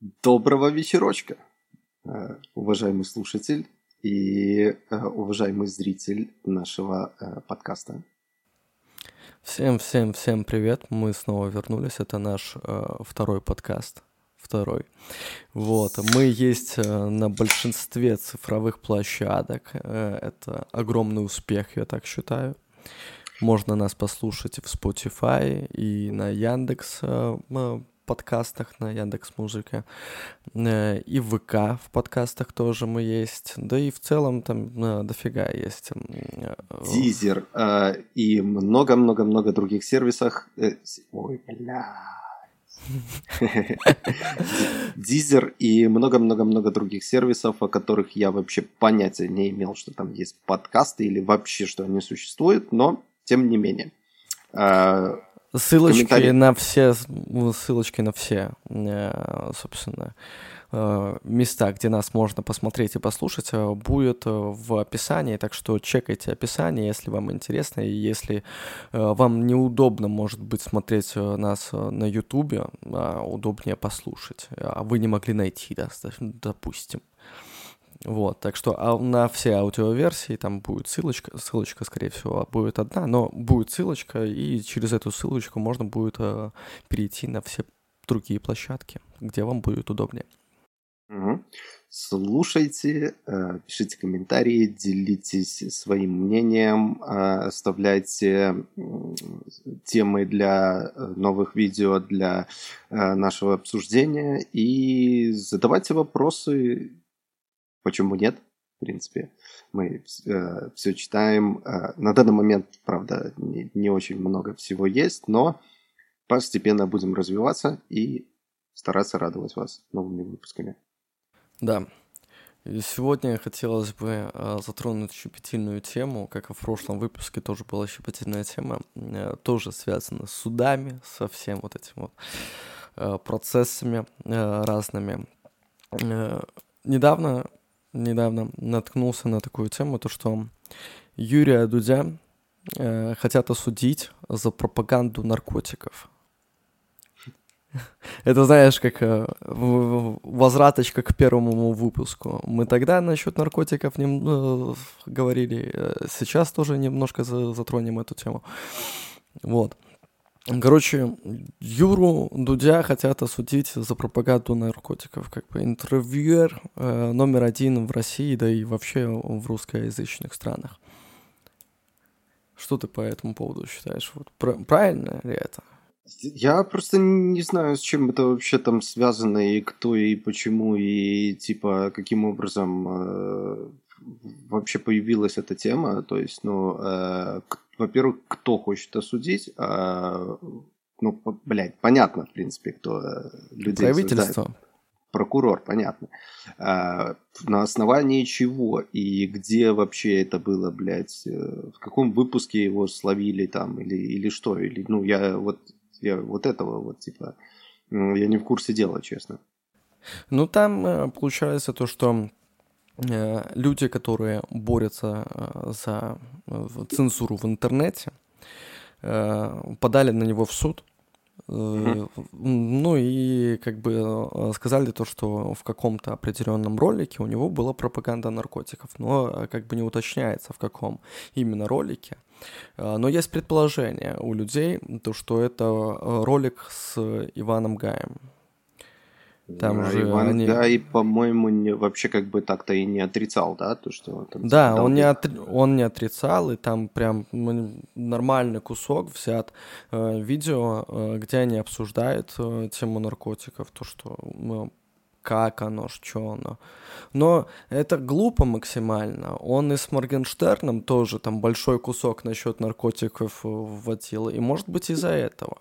Доброго вечерочка, э, уважаемый слушатель и э, уважаемый зритель нашего э, подкаста. Всем, всем, всем привет! Мы снова вернулись. Это наш второй подкаст. Второй. Вот. Мы есть на большинстве цифровых площадок. Это огромный успех, я так считаю. Можно нас послушать в Spotify и на Яндекс подкастах на Яндекс Музыке, э, и в ВК в подкастах тоже мы есть, да и в целом там э, дофига есть. Дизер э, и много-много-много других сервисах. Ой, бля. Дизер и много-много-много других сервисов, о которых я вообще понятия не имел, что там есть подкасты или вообще, что они существуют, но тем не менее. Ссылочки на все, ссылочки на все, э, собственно, э, места, где нас можно посмотреть и послушать, э, будет в описании, так что чекайте описание, если вам интересно, и если вам неудобно, может быть, смотреть нас на ютубе, а удобнее послушать, а вы не могли найти, да, допустим. Вот, так что а на все аудиоверсии там будет ссылочка, ссылочка, скорее всего, будет одна, но будет ссылочка, и через эту ссылочку можно будет э, перейти на все другие площадки, где вам будет удобнее. Угу. Слушайте, э, пишите комментарии, делитесь своим мнением, э, оставляйте темы для э, новых видео, для нашего обсуждения и задавайте вопросы Почему нет? В принципе, мы э, все читаем. Э, на данный момент, правда, не, не очень много всего есть, но постепенно будем развиваться и стараться радовать вас новыми выпусками. Да. И сегодня хотелось бы э, затронуть щепетильную тему, как и в прошлом выпуске тоже была щепетильная тема, э, тоже связана с судами, со всем вот этим вот э, процессами разными. Недавно недавно наткнулся на такую тему, то что Юрия Дудя э, хотят осудить за пропаганду наркотиков. Это, знаешь, как э, возвраточка к первому выпуску. Мы тогда насчет наркотиков не, э, говорили, э, сейчас тоже немножко затронем эту тему. Вот. Короче, Юру Дудя хотят осудить за пропаганду наркотиков. Как бы интервьюер э, номер один в России, да и вообще в русскоязычных странах. Что ты по этому поводу считаешь? Вот, правильно ли это? Я просто не знаю, с чем это вообще там связано, и кто, и почему, и типа каким образом э, вообще появилась эта тема. То есть, ну, э, во-первых, кто хочет осудить, а, ну, блядь, понятно, в принципе, кто э, людей Правительство. Осуждает. Прокурор, понятно. А, на основании чего и где вообще это было, блядь, э, в каком выпуске его словили там или, или что? Или, ну, я вот, я вот этого вот, типа, я не в курсе дела, честно. Ну, там э, получается то, что люди, которые борются э, за э, цензуру в интернете, подали на него в суд. Mm-hmm. Ну и как бы сказали то, что в каком-то определенном ролике у него была пропаганда наркотиков, но как бы не уточняется в каком именно ролике. Но есть предположение у людей, то, что это ролик с Иваном Гаем. Там а, же Иван они... Гай, по-моему, не, вообще как бы так-то и не отрицал, да, то, что там Да, он не, отри... он не отрицал, и там прям нормальный кусок взят э, видео, э, где они обсуждают э, тему наркотиков, то, что ну, как оно, что оно. Но это глупо максимально. Он и с Моргенштерном тоже там большой кусок насчет наркотиков э, вводил, и может быть из-за этого.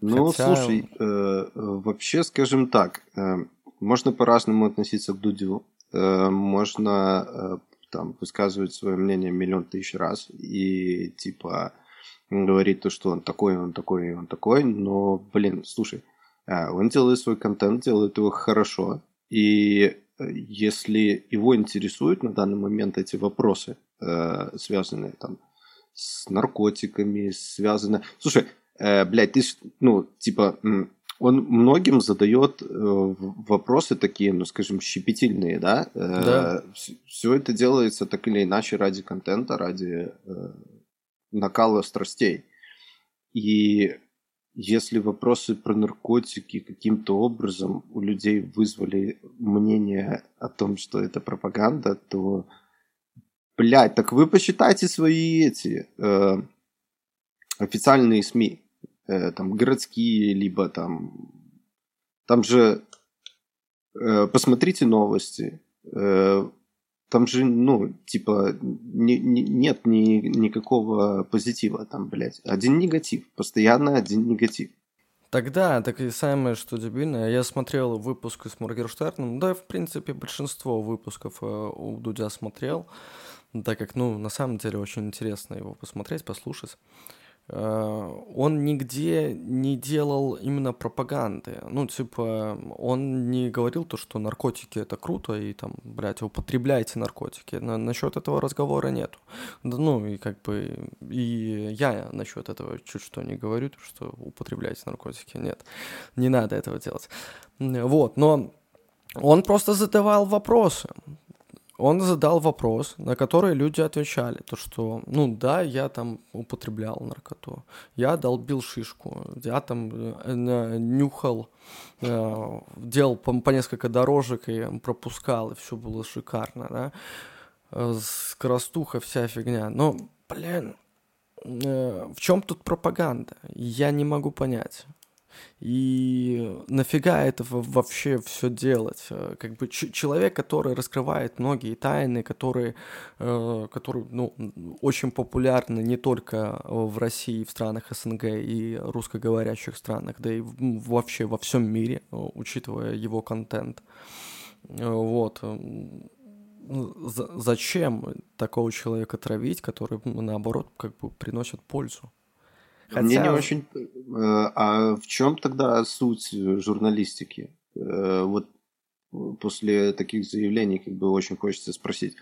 Ну, Хотя... слушай, э, вообще, скажем так, э, можно по-разному относиться к Дудю. Э, можно э, там высказывать свое мнение миллион тысяч раз и типа говорить то, что он такой, он такой, он такой. Но, блин, слушай, э, он делает свой контент, делает его хорошо. И э, если его интересуют на данный момент эти вопросы, э, связанные там с наркотиками, связанные... Слушай, э, блядь, ты, ну, типа, он многим задает э, вопросы такие, ну, скажем, щепетильные, да? Э, да. Все это делается так или иначе ради контента, ради э, накала страстей. И если вопросы про наркотики каким-то образом у людей вызвали мнение о том, что это пропаганда, то, блядь, так вы посчитайте свои эти э, официальные СМИ, э, там городские, либо там, там же э, посмотрите новости, э, там же, ну, типа, не, не, нет ни, никакого позитива там, блядь. Один негатив. Постоянно один негатив. Тогда, так и самое, что дебильное, я смотрел выпуск с Моргенштерном, да, в принципе, большинство выпусков э, у Дудя смотрел, так как, ну, на самом деле, очень интересно его посмотреть, послушать. Э, он нигде не делал именно пропаганды. Ну, типа, он не говорил то, что наркотики это круто, и там, блядь, употребляйте наркотики. На, насчет этого разговора нету. Ну, и как бы, и я насчет этого чуть что не говорю, что употребляйте наркотики. Нет, не надо этого делать. Вот, но он просто задавал вопросы он задал вопрос, на который люди отвечали, то что, ну да, я там употреблял наркоту, я долбил шишку, я там э, нюхал, э, делал по, по несколько дорожек и пропускал, и все было шикарно, да, э, скоростуха, вся фигня, но, блин, в чем тут пропаганда? Я не могу понять. И нафига это вообще все делать? Э, как бы человек, который раскрывает многие тайны, которые, э, которые ну, очень популярны не только в России, в странах СНГ и русскоговорящих странах, да и вообще во всем мире, э, учитывая его контент. Вот. Зачем такого человека травить, который, наоборот, как бы приносит пользу? Хотя... Мне не очень... Э, а в чем тогда суть журналистики? Э, вот после таких заявлений как бы очень хочется спросить.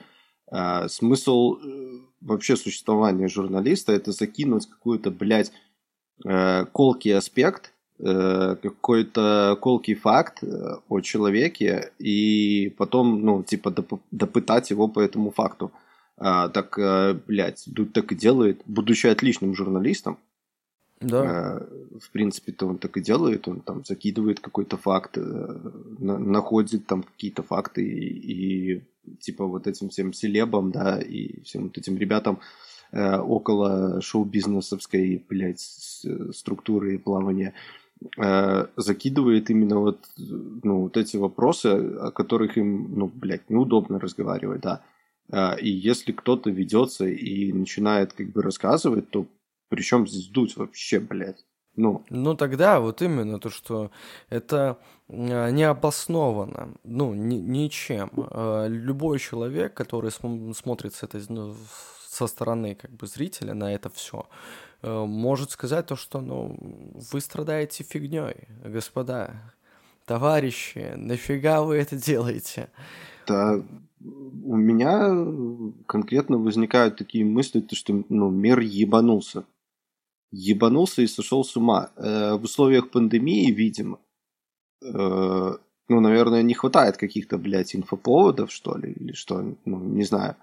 А смысл э, вообще существования журналиста это закинуть какую-то, блядь, колкий аспект, какой-то колкий факт о человеке и потом, ну, типа, допытать его по этому факту. А, так, блядь, Дудь так и делает, будучи отличным журналистом, да. Э, в принципе-то он так и делает, он там закидывает какой-то факт, э, находит там какие-то факты и, и типа вот этим всем селебам, да, и всем вот этим ребятам э, около шоу-бизнесовской, блядь, структуры плавания закидывает именно вот, ну, вот эти вопросы, о которых им, ну, блядь, неудобно разговаривать, да. И если кто-то ведется и начинает как бы рассказывать, то причем здесь дуть вообще, блядь? Ну. ну тогда вот именно то, что это а, не обосновано, ну, ни, ничем. А, любой человек, который см- смотрит с этой, ну, со стороны как бы зрителя на это все, э, может сказать то, что ну, вы страдаете фигней, господа, товарищи, нафига вы это делаете? Да, у меня конкретно возникают такие мысли, то, что ну, мир ебанулся ебанулся и сошел с ума. Э, в условиях пандемии, видимо, э, ну, наверное, не хватает каких-то, блядь, инфоповодов, что ли, или что, ну, не знаю.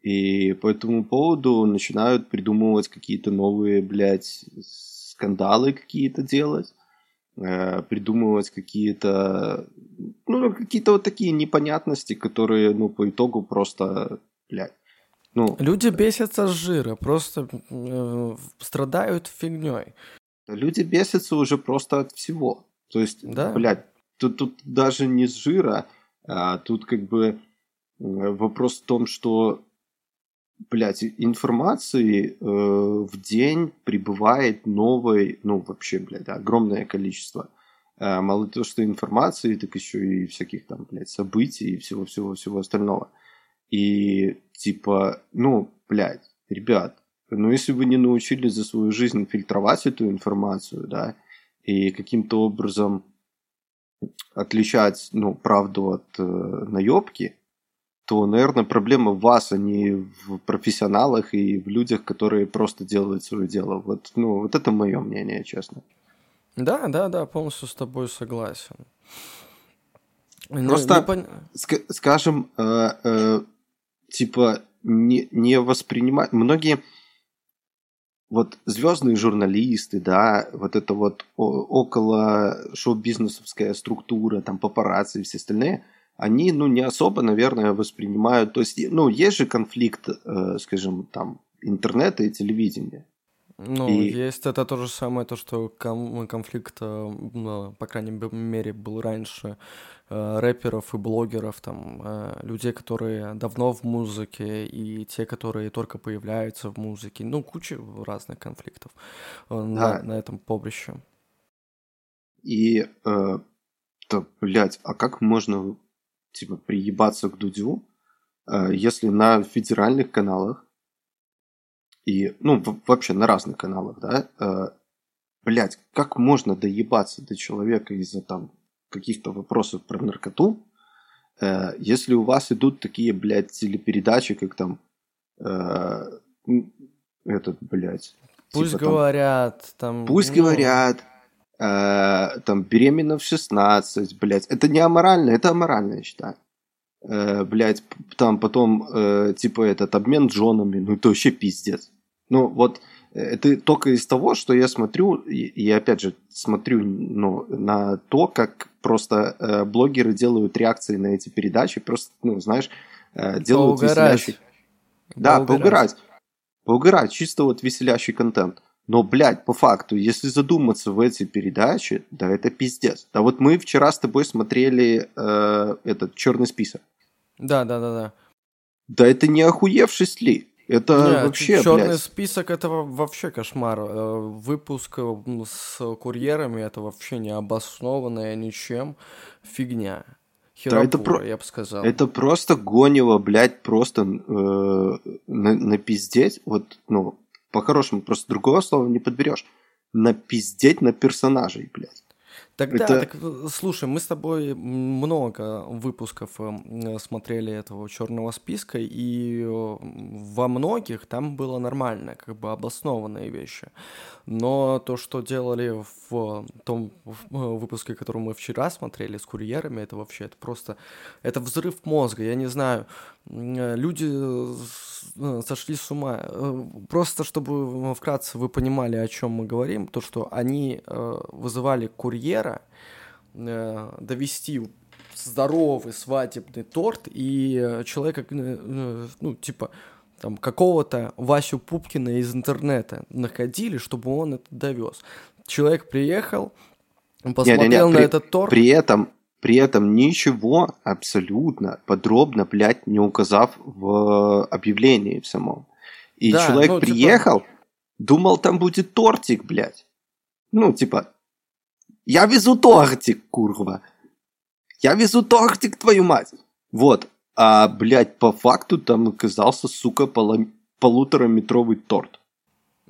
И по этому поводу начинают придумывать какие-то новые, блядь, скандалы какие-то делать, э, придумывать какие-то, ну, какие-то вот такие непонятности, которые, ну, по итогу просто, блядь, ну, Люди бесятся с жира, просто э, страдают фигней. Люди бесятся уже просто от всего. То есть, да? блядь, тут, тут даже не с жира, а тут как бы вопрос в том, что, блядь, информации э, в день прибывает новой, ну, вообще, блядь, огромное количество. Э, мало того, что информации, так еще и всяких там, блядь, событий и всего-всего-всего остального. И типа, ну, блядь, ребят, ну если вы не научились за свою жизнь фильтровать эту информацию, да, и каким-то образом отличать, ну, правду от э, наебки, то, наверное, проблема в вас, а не в профессионалах и в людях, которые просто делают свое дело. Вот, ну, вот это мое мнение, честно. Да, да, да, полностью с тобой согласен. Ну, Просто, не пон... ск- скажем, э, э, типа, не, не воспринимать... Многие вот звездные журналисты, да, вот это вот около шоу-бизнесовская структура, там папарацци и все остальные, они, ну, не особо, наверное, воспринимают, то есть, ну, есть же конфликт, э, скажем, там, интернета и телевидения. Ну, и... есть это то же самое, то, что конфликт, э, ну, по крайней мере, был раньше э, рэперов и блогеров, там, э, людей, которые давно в музыке, и те, которые только появляются в музыке. Ну, куча разных конфликтов да. на, на этом поприще. И, э, то, блядь, а как можно, типа, приебаться к Дудю, э, если на федеральных каналах и, ну, вообще на разных каналах, да, э, блядь, как можно доебаться до человека из-за там каких-то вопросов про наркоту, э, если у вас идут такие, блядь, телепередачи, как там э, этот, блядь. Пусть типа, говорят, там... Пусть ну... говорят, э, там, беременна в 16, блядь. Это не аморально, это аморально, я считаю. Э, блядь, там потом, э, типа, этот обмен джонами, ну это вообще пиздец. Ну, вот э, это только из того, что я смотрю, и, опять же смотрю ну, на то, как просто э, блогеры делают реакции на эти передачи, просто, ну, знаешь, э, делают поугарать. веселящий... Да, поугарать. поугарать. Поугарать, чисто вот веселящий контент. Но, блядь, по факту, если задуматься в эти передачи, да это пиздец. Да вот мы вчера с тобой смотрели э, этот черный список. Да, да, да, да. Да это не охуевшись ли? Это Нет, вообще, черный блядь. список это вообще кошмар. Э, выпуск э, с курьерами это вообще не обоснованная ничем фигня. Херопура, да, это про... я бы сказал. Это просто гонево, блядь, просто э, на, напиздеть. Вот, ну, по-хорошему, просто другого слова не подберешь. Напиздеть на персонажей, блядь. Тогда, это... так, э, слушай, мы с тобой много выпусков э, смотрели этого черного списка, и э, во многих там было нормально, как бы обоснованные вещи. Но то, что делали в том выпуске, который мы вчера смотрели с курьерами, это вообще это просто это взрыв мозга. Я не знаю, люди сошли с ума. Просто чтобы вкратце вы понимали, о чем мы говорим, то, что они вызывали курьера э, довести здоровый свадебный торт, и человека, э, э, ну, типа, там, какого-то Васю Пупкина из интернета находили, чтобы он это довез. Человек приехал, посмотрел не, не, не, на при, этот торт. При этом, при этом ничего абсолютно подробно, блядь, не указав в объявлении в самом. И да, человек ну, типа приехал, типа... думал, там будет тортик, блядь. Ну, типа, я везу тортик, курва. Я везу тортик, твою мать. Вот. А, блядь, по факту там оказался, сука, поло... полутораметровый торт.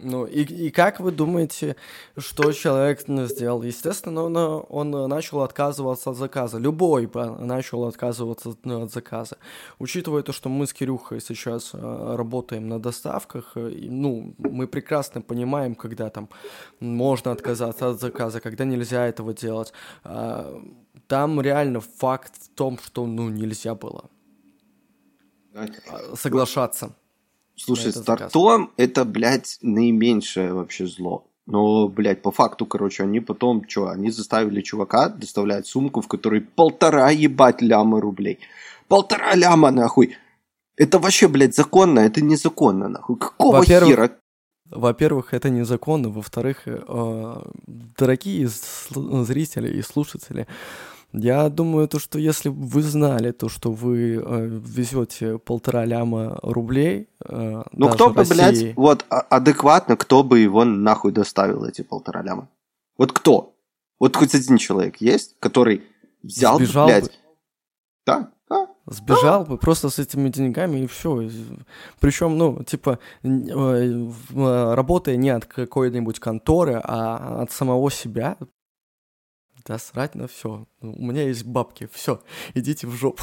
Ну, и, и как вы думаете, что человек сделал? Естественно, он, он начал отказываться от заказа. Любой начал отказываться от заказа. Учитывая то, что мы с Кирюхой сейчас э, работаем на доставках, э, ну, мы прекрасно понимаем, когда там можно отказаться от заказа, когда нельзя этого делать. А, там реально факт в том, что, ну, нельзя было соглашаться. Слушай, с тортом это, блядь, наименьшее вообще зло. Но, блядь, по факту, короче, они потом, что, они заставили чувака доставлять сумку, в которой полтора ебать ляма рублей. Полтора ляма, нахуй. Это вообще, блядь, законно? Это незаконно, нахуй. Какого во-первых, хера? Во-первых, это незаконно. Во-вторых, э, дорогие зрители и слушатели, я думаю, то, что если вы знали то, что вы э, везете полтора ляма рублей, э, ну кто бы, России... блядь, вот а, адекватно, кто бы его нахуй доставил эти полтора ляма? Вот кто? Вот хоть один человек есть, который взял, Сбежал блядь, бы. да, Сбежал бы просто с этими деньгами и все. Причем, ну, типа, э, э, работая не от какой-нибудь конторы, а от самого себя, да срать на все. У меня есть бабки, все, идите в жопу.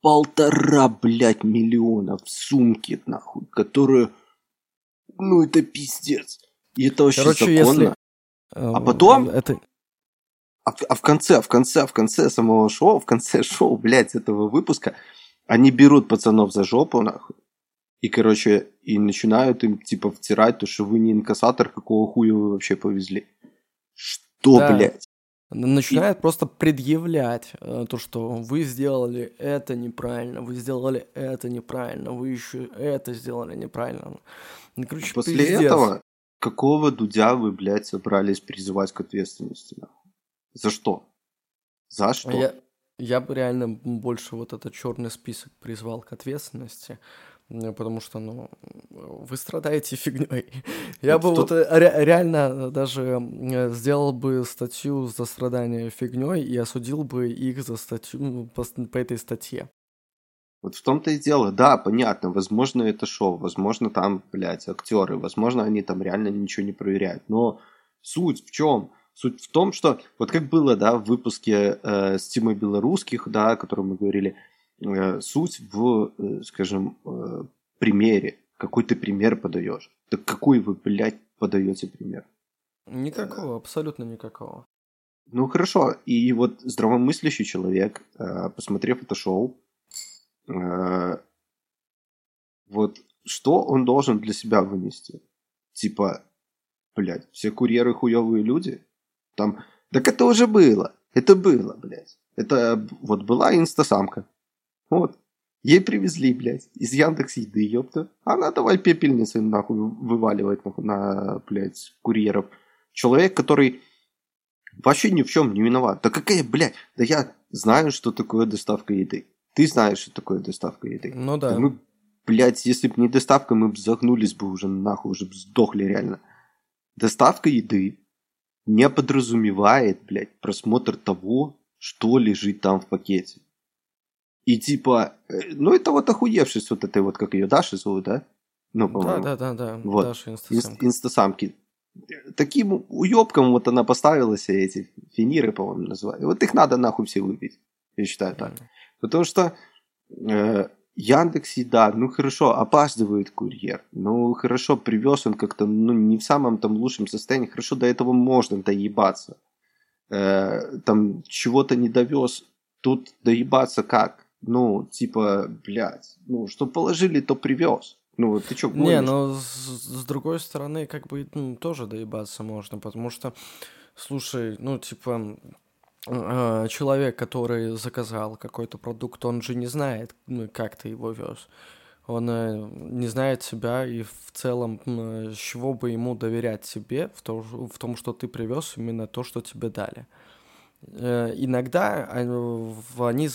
Полтора, блядь, миллиона в сумке, нахуй, которые... Ну, это пиздец. И это вообще Короче, законно. Если, А потом... Это... А, а в конце, а в конце, а в конце самого шоу, в конце шоу, блядь, этого выпуска, они берут пацанов за жопу, нахуй, и, короче, и начинают им, типа, втирать то, что вы не инкассатор, какого хуя вы вообще повезли. Что, да. блядь? Начинает и... просто предъявлять э, то, что вы сделали это неправильно, вы сделали это неправильно, вы еще это сделали неправильно. Ну, короче, После пиздец. этого какого дудя вы, блядь, собрались призывать к ответственности? За что? За что? Я, я бы реально больше вот этот черный список призвал к ответственности, потому что, ну, вы страдаете фигней. Я бы вот э, реально даже э, сделал бы статью за страдание фигней и осудил бы их за статью ну, по, этой статье. Вот в том-то и дело, да, понятно, возможно, это шоу, возможно, там, блядь, актеры, возможно, они там реально ничего не проверяют, но суть в чем? Суть в том, что вот как было, да, в выпуске э, с Тимой Белорусских, да, о котором мы говорили, Э, суть в, э, скажем, э, примере. Какой ты пример подаешь? Так какой вы, блядь, подаете пример? Никакого, абсолютно никакого. Ну хорошо, и вот здравомыслящий человек, посмотрев это шоу, вот что он должен для себя вынести? Типа, блядь, все курьеры хуевые люди? Там, так это уже было, это было, блядь. Это вот была инстасамка, вот. Ей привезли, блядь, из Яндекс еды, ёпта. Она давай пепельницы нахуй вываливать нахуй, на, блядь, курьеров. Человек, который вообще ни в чем не виноват. Да какая, блядь, да я знаю, что такое доставка еды. Ты знаешь, что такое доставка еды. Ну да. да мы, блядь, если бы не доставка, мы бы загнулись бы уже нахуй, уже бы сдохли реально. Доставка еды не подразумевает, блядь, просмотр того, что лежит там в пакете. И типа, э, ну это вот охуевшись вот этой вот, как ее, Даша зовут, да? Ну, по-моему. Да, да, да, да. Вот. Даша инстасамка. инстасамки. Таким уебком вот она поставила себе эти финиры, по-моему, называют. Вот их надо нахуй все выпить. Я считаю так. Потому что э, Яндекс Еда, ну хорошо, опаздывает курьер. Ну хорошо, привез он как-то, ну не в самом там лучшем состоянии. Хорошо, до этого можно доебаться. Э, там чего-то не довез. Тут доебаться как? Ну, типа, блядь, ну, что положили, то привез. Ну, ты что, гонишь? Не, ну, с, с другой стороны, как бы, ну, тоже доебаться можно, потому что, слушай, ну, типа, э, человек, который заказал какой-то продукт, он же не знает, ну, как ты его вез. Он э, не знает себя и в целом, с чего бы ему доверять себе в, то, в том, что ты привез именно то, что тебе дали. Э, иногда они,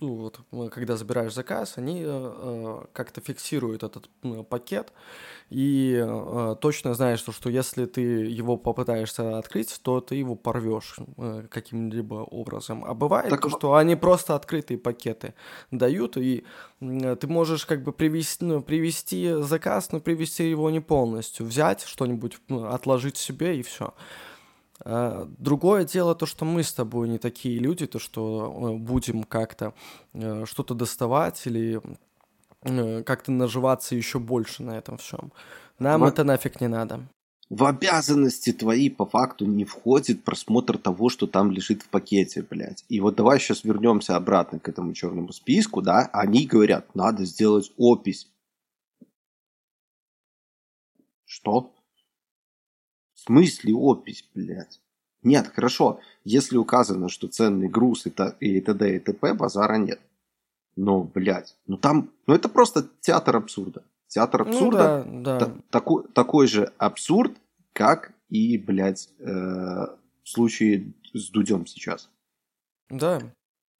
ну, вот, когда забираешь заказ, они э, как-то фиксируют этот пакет и э, точно знаешь, что, что если ты его попытаешься открыть, то ты его порвешь каким-либо образом. А бывает, так... что они просто открытые пакеты дают, и ты можешь как бы привести, ну, привести заказ, но привести его не полностью, взять что-нибудь, отложить себе и все. А, другое дело то, что мы с тобой не такие люди, то, что э, будем как-то э, что-то доставать или э, как-то наживаться еще больше на этом всем. Нам в... это нафиг не надо. В обязанности твои по факту не входит просмотр того, что там лежит в пакете, блядь. И вот давай сейчас вернемся обратно к этому черному списку, да. Они говорят, надо сделать опись. Что? В смысле опись, блядь? Нет, хорошо, если указано, что ценный груз и, т- и т.д. и т.п., базара нет. Но, блядь, ну там, ну это просто театр абсурда. Театр ну абсурда, ну, да, да. Такой, такой же абсурд, как и, блядь, э- в случае с Дудем сейчас. Да.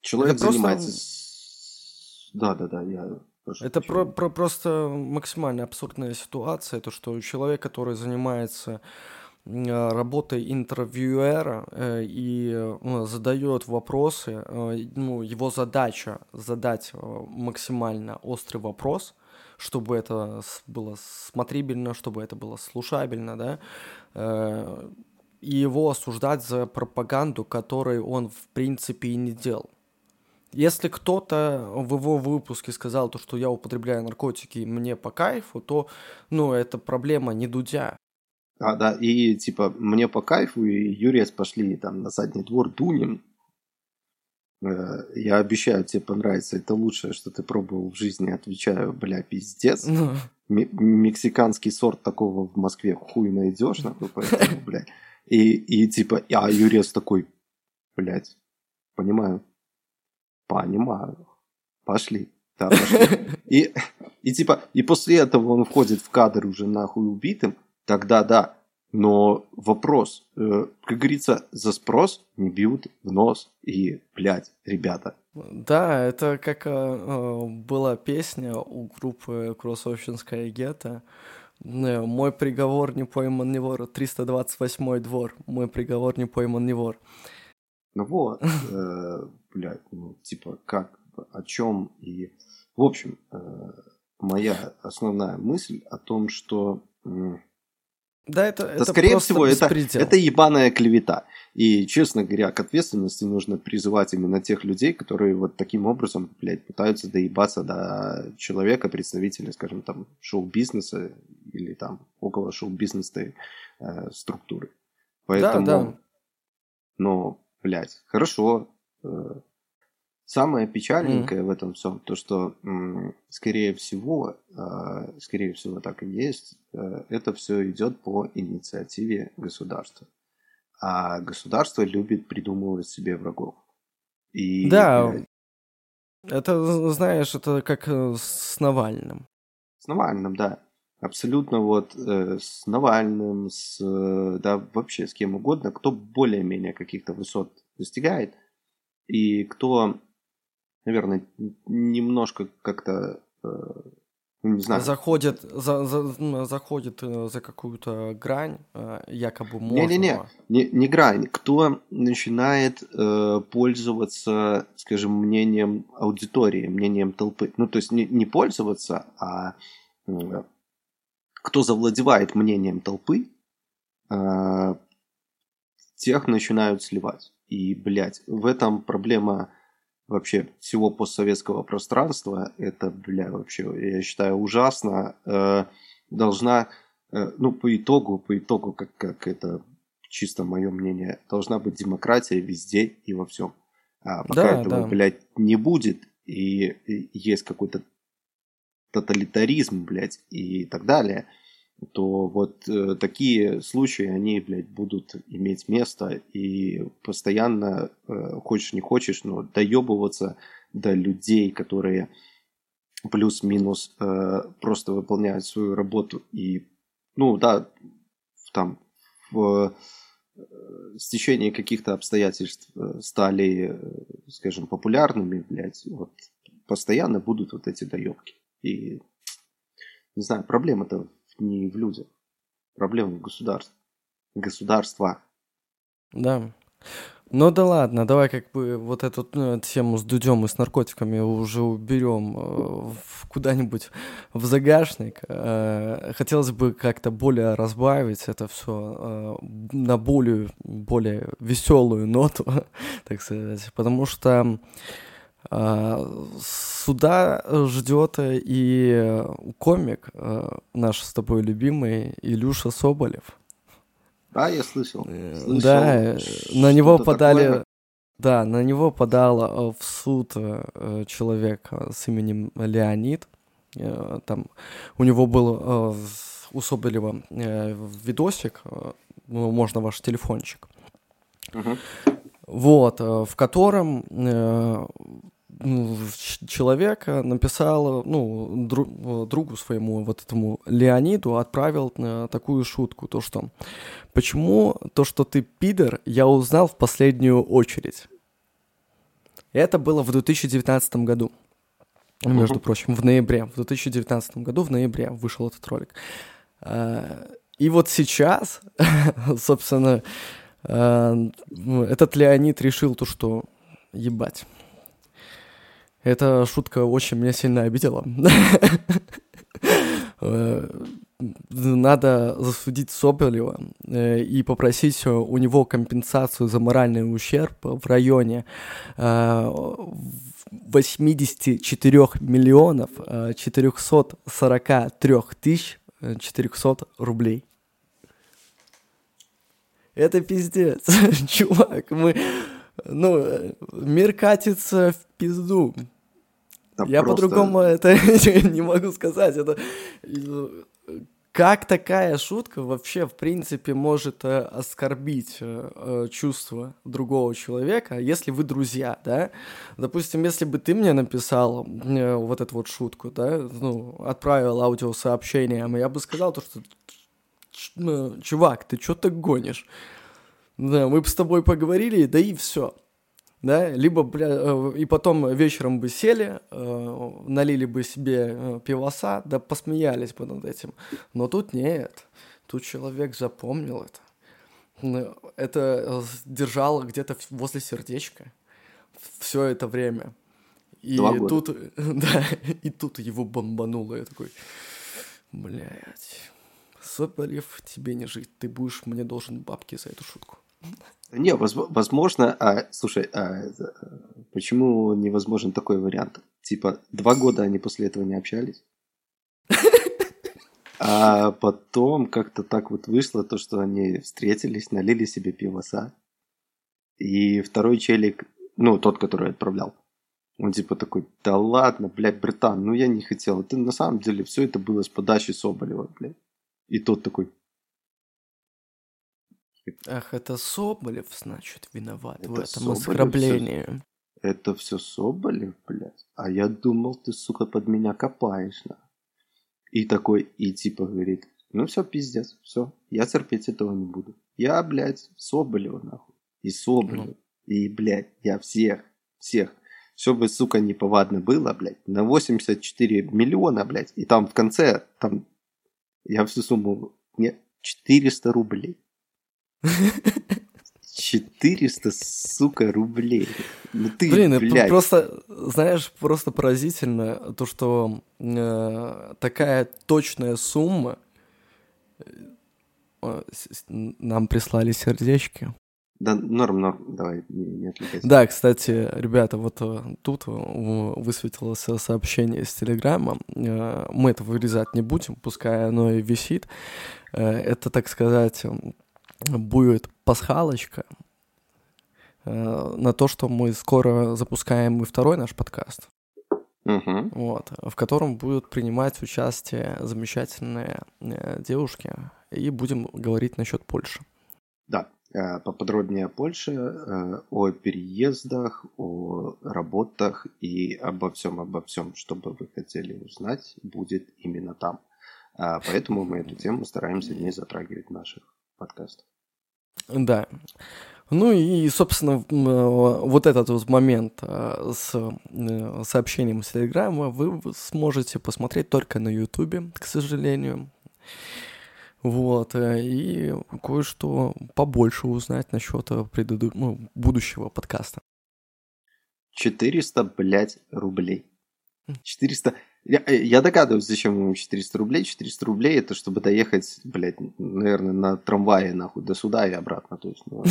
Человек это занимается... Просто... Да, да, да, я Прошу это про, про, просто максимально абсурдная ситуация, то что человек, который занимается работой интервьюера э, и ну, задает вопросы. Э, ну, его задача задать максимально острый вопрос, чтобы это было смотрибельно, чтобы это было слушабельно, да, и его осуждать за пропаганду, которой он в принципе и не делал. Если кто-то в его выпуске сказал то, что я употребляю наркотики и мне по кайфу, то, ну, это проблема не Дудя, А, да, и типа мне по кайфу, и Юрия пошли там на задний двор дунем. Э, я обещаю, тебе понравится. Это лучшее, что ты пробовал в жизни. Отвечаю, бля, пиздец. Ну. Мексиканский сорт такого в Москве хуй найдешь, нахуй, поэтому, бля. И, и типа, а Юрец такой, блядь, понимаю, понимаю, пошли. Да, пошли. И, и типа, и после этого он входит в кадр уже нахуй убитым, тогда да. Но вопрос, э, как говорится, за спрос не бьют в нос. И, блядь, ребята. Да, это как э, э была песня у группы Кроссовщинская гетто. Э, Мой приговор не пойман не вор. 328 двор. Мой приговор не пойман не вор. Ну вот, э, блядь, ну, типа, как, о чем и... В общем, э, моя основная мысль о том, что да, это, это, это скорее всего, это, это ебаная клевета. И, честно говоря, к ответственности нужно призывать именно тех людей, которые вот таким образом, блядь, пытаются доебаться до человека, представителя, скажем, там, шоу-бизнеса или там около шоу-бизнесной э, структуры. Поэтому, да, да. но, блядь, хорошо, э, Самое печальненькое mm. в этом всем, то что, скорее всего, а, скорее всего так и есть, э, это все идет по инициативе государства. А государство любит придумывать себе врагов. И, да, это, знаешь, это как э, с Навальным. С Навальным, да. Абсолютно вот э, с Навальным, с, да, вообще с кем угодно, кто более-менее каких-то высот достигает, и кто наверное, немножко как-то э, ну, не знаю. Заходит за, за, заходит э, за какую-то грань, э, якобы можно. Не-не-не, не, не грань. Кто начинает э, пользоваться, скажем, мнением аудитории, мнением толпы. Ну, то есть не, не пользоваться, а э, кто завладевает мнением толпы, э, тех начинают сливать. И, блядь, в этом проблема вообще всего постсоветского пространства, это, бля, вообще, я считаю, ужасно, э, должна, э, ну, по итогу, по итогу, как, как это чисто мое мнение, должна быть демократия везде и во всем. А пока да, этого, да. блядь, не будет, и, и есть какой-то тоталитаризм, блядь, и так далее – то вот э, такие случаи, они, блядь, будут иметь место и постоянно, э, хочешь не хочешь, но доебываться до людей, которые плюс-минус э, просто выполняют свою работу и, ну да, там в э, стечении каких-то обстоятельств э, стали, э, скажем, популярными, блядь, вот постоянно будут вот эти доебки. И, не знаю, проблема-то не в людях. Проблема в государстве. Государства. Да. Ну да ладно, давай как бы вот эту ну, тему с дудем и с наркотиками уже уберем э, куда-нибудь в загашник. Э, хотелось бы как-то более разбавить это все э, на более, более веселую ноту, так сказать, потому что суда ждет и комик э, наш с тобой любимый Илюша Соболев. Да, я слышал. Э, слышал да, на него подали... Такое? Да, на него подал э, в суд человек с именем Леонид. Там у него был у Соболева видосик, можно ваш телефончик. Uh-huh. Вот, в котором ну, человек написал, ну, дру, другу своему, вот этому Леониду, отправил такую шутку, то что, почему то, что ты пидор, я узнал в последнюю очередь. Это было в 2019 году. Между прочим, в ноябре. В 2019 году, в ноябре, вышел этот ролик. И вот сейчас, собственно, этот Леонид решил то, что ебать эта шутка очень меня сильно обидела. Э, надо засудить Соболева э, и попросить у него компенсацию за моральный ущерб в районе 84 э, миллионов 443 тысяч 400 рублей. Это пиздец. Чувак, мы... Ну, мир катится в пизду. Да Я просто... по-другому это не могу сказать. Это как такая шутка вообще, в принципе, может э, оскорбить э, э, чувства другого человека, если вы друзья, да? Допустим, если бы ты мне написал э, вот эту вот шутку, да, ну, отправил аудиосообщение, я бы сказал то, что ну, чувак, ты что так гонишь? Да, мы бы с тобой поговорили, да и все да, либо, бля, э, и потом вечером бы сели, э, налили бы себе э, пивоса, да посмеялись бы над этим. Но тут нет, тут человек запомнил это. Это держало где-то возле сердечка все это время. И тут, да, и тут его бомбануло. Я такой, блядь, Соболев, тебе не жить, ты будешь мне должен бабки за эту шутку. Не, возможно, а, слушай, а, почему невозможен такой вариант? Типа, два года они после этого не общались. А потом как-то так вот вышло, то, что они встретились, налили себе пивоса. И второй челик, ну, тот, который отправлял, он типа такой, да ладно, блядь, братан, ну я не хотел. Это на самом деле все это было с подачи Соболева, блядь. И тот такой, Ах, это Соболев, значит, виноват это в этом Соболев оскорблении. Все... Это все Соболев, блядь? А я думал, ты, сука, под меня копаешь, на. И такой, и типа говорит, ну все, пиздец, все, я терпеть этого не буду. Я, блядь, Соболева, нахуй. И Соболев. Ну. И, блядь, я всех, всех. Все бы, сука, неповадно было, блядь, на 84 миллиона, блядь. И там в конце, там, я всю сумму, не, 400 рублей. 400, сука, рублей. Ну ты, Блин, блядь. просто, знаешь, просто поразительно то, что э, такая точная сумма э, нам прислали сердечки. Да, норм, норм, давай, не, не отвлекайся. Да, кстати, ребята, вот э, тут э, высветилось сообщение из Телеграма. Мы это вырезать не будем, пускай оно и висит. Это, так сказать, будет пасхалочка э, на то, что мы скоро запускаем и второй наш подкаст. Угу. Вот, в котором будут принимать участие замечательные э, девушки, и будем говорить насчет Польши. Да, э, поподробнее о Польше, э, о переездах, о работах и обо всем, обо всем, что бы вы хотели узнать, будет именно там. А, поэтому мы эту тему стараемся не затрагивать в наших подкастах. Да. Ну и, собственно, вот этот вот момент с э, сообщением с Телеграма вы сможете посмотреть только на Ютубе, к сожалению. Вот, э, и кое-что побольше узнать насчет э, преду... ну, будущего подкаста. 400, блядь, рублей. 400... Я, э, я догадываюсь, зачем ему 400 рублей. 400 рублей это чтобы доехать, блядь, наверное, на трамвае нахуй до суда и обратно. То есть, ну,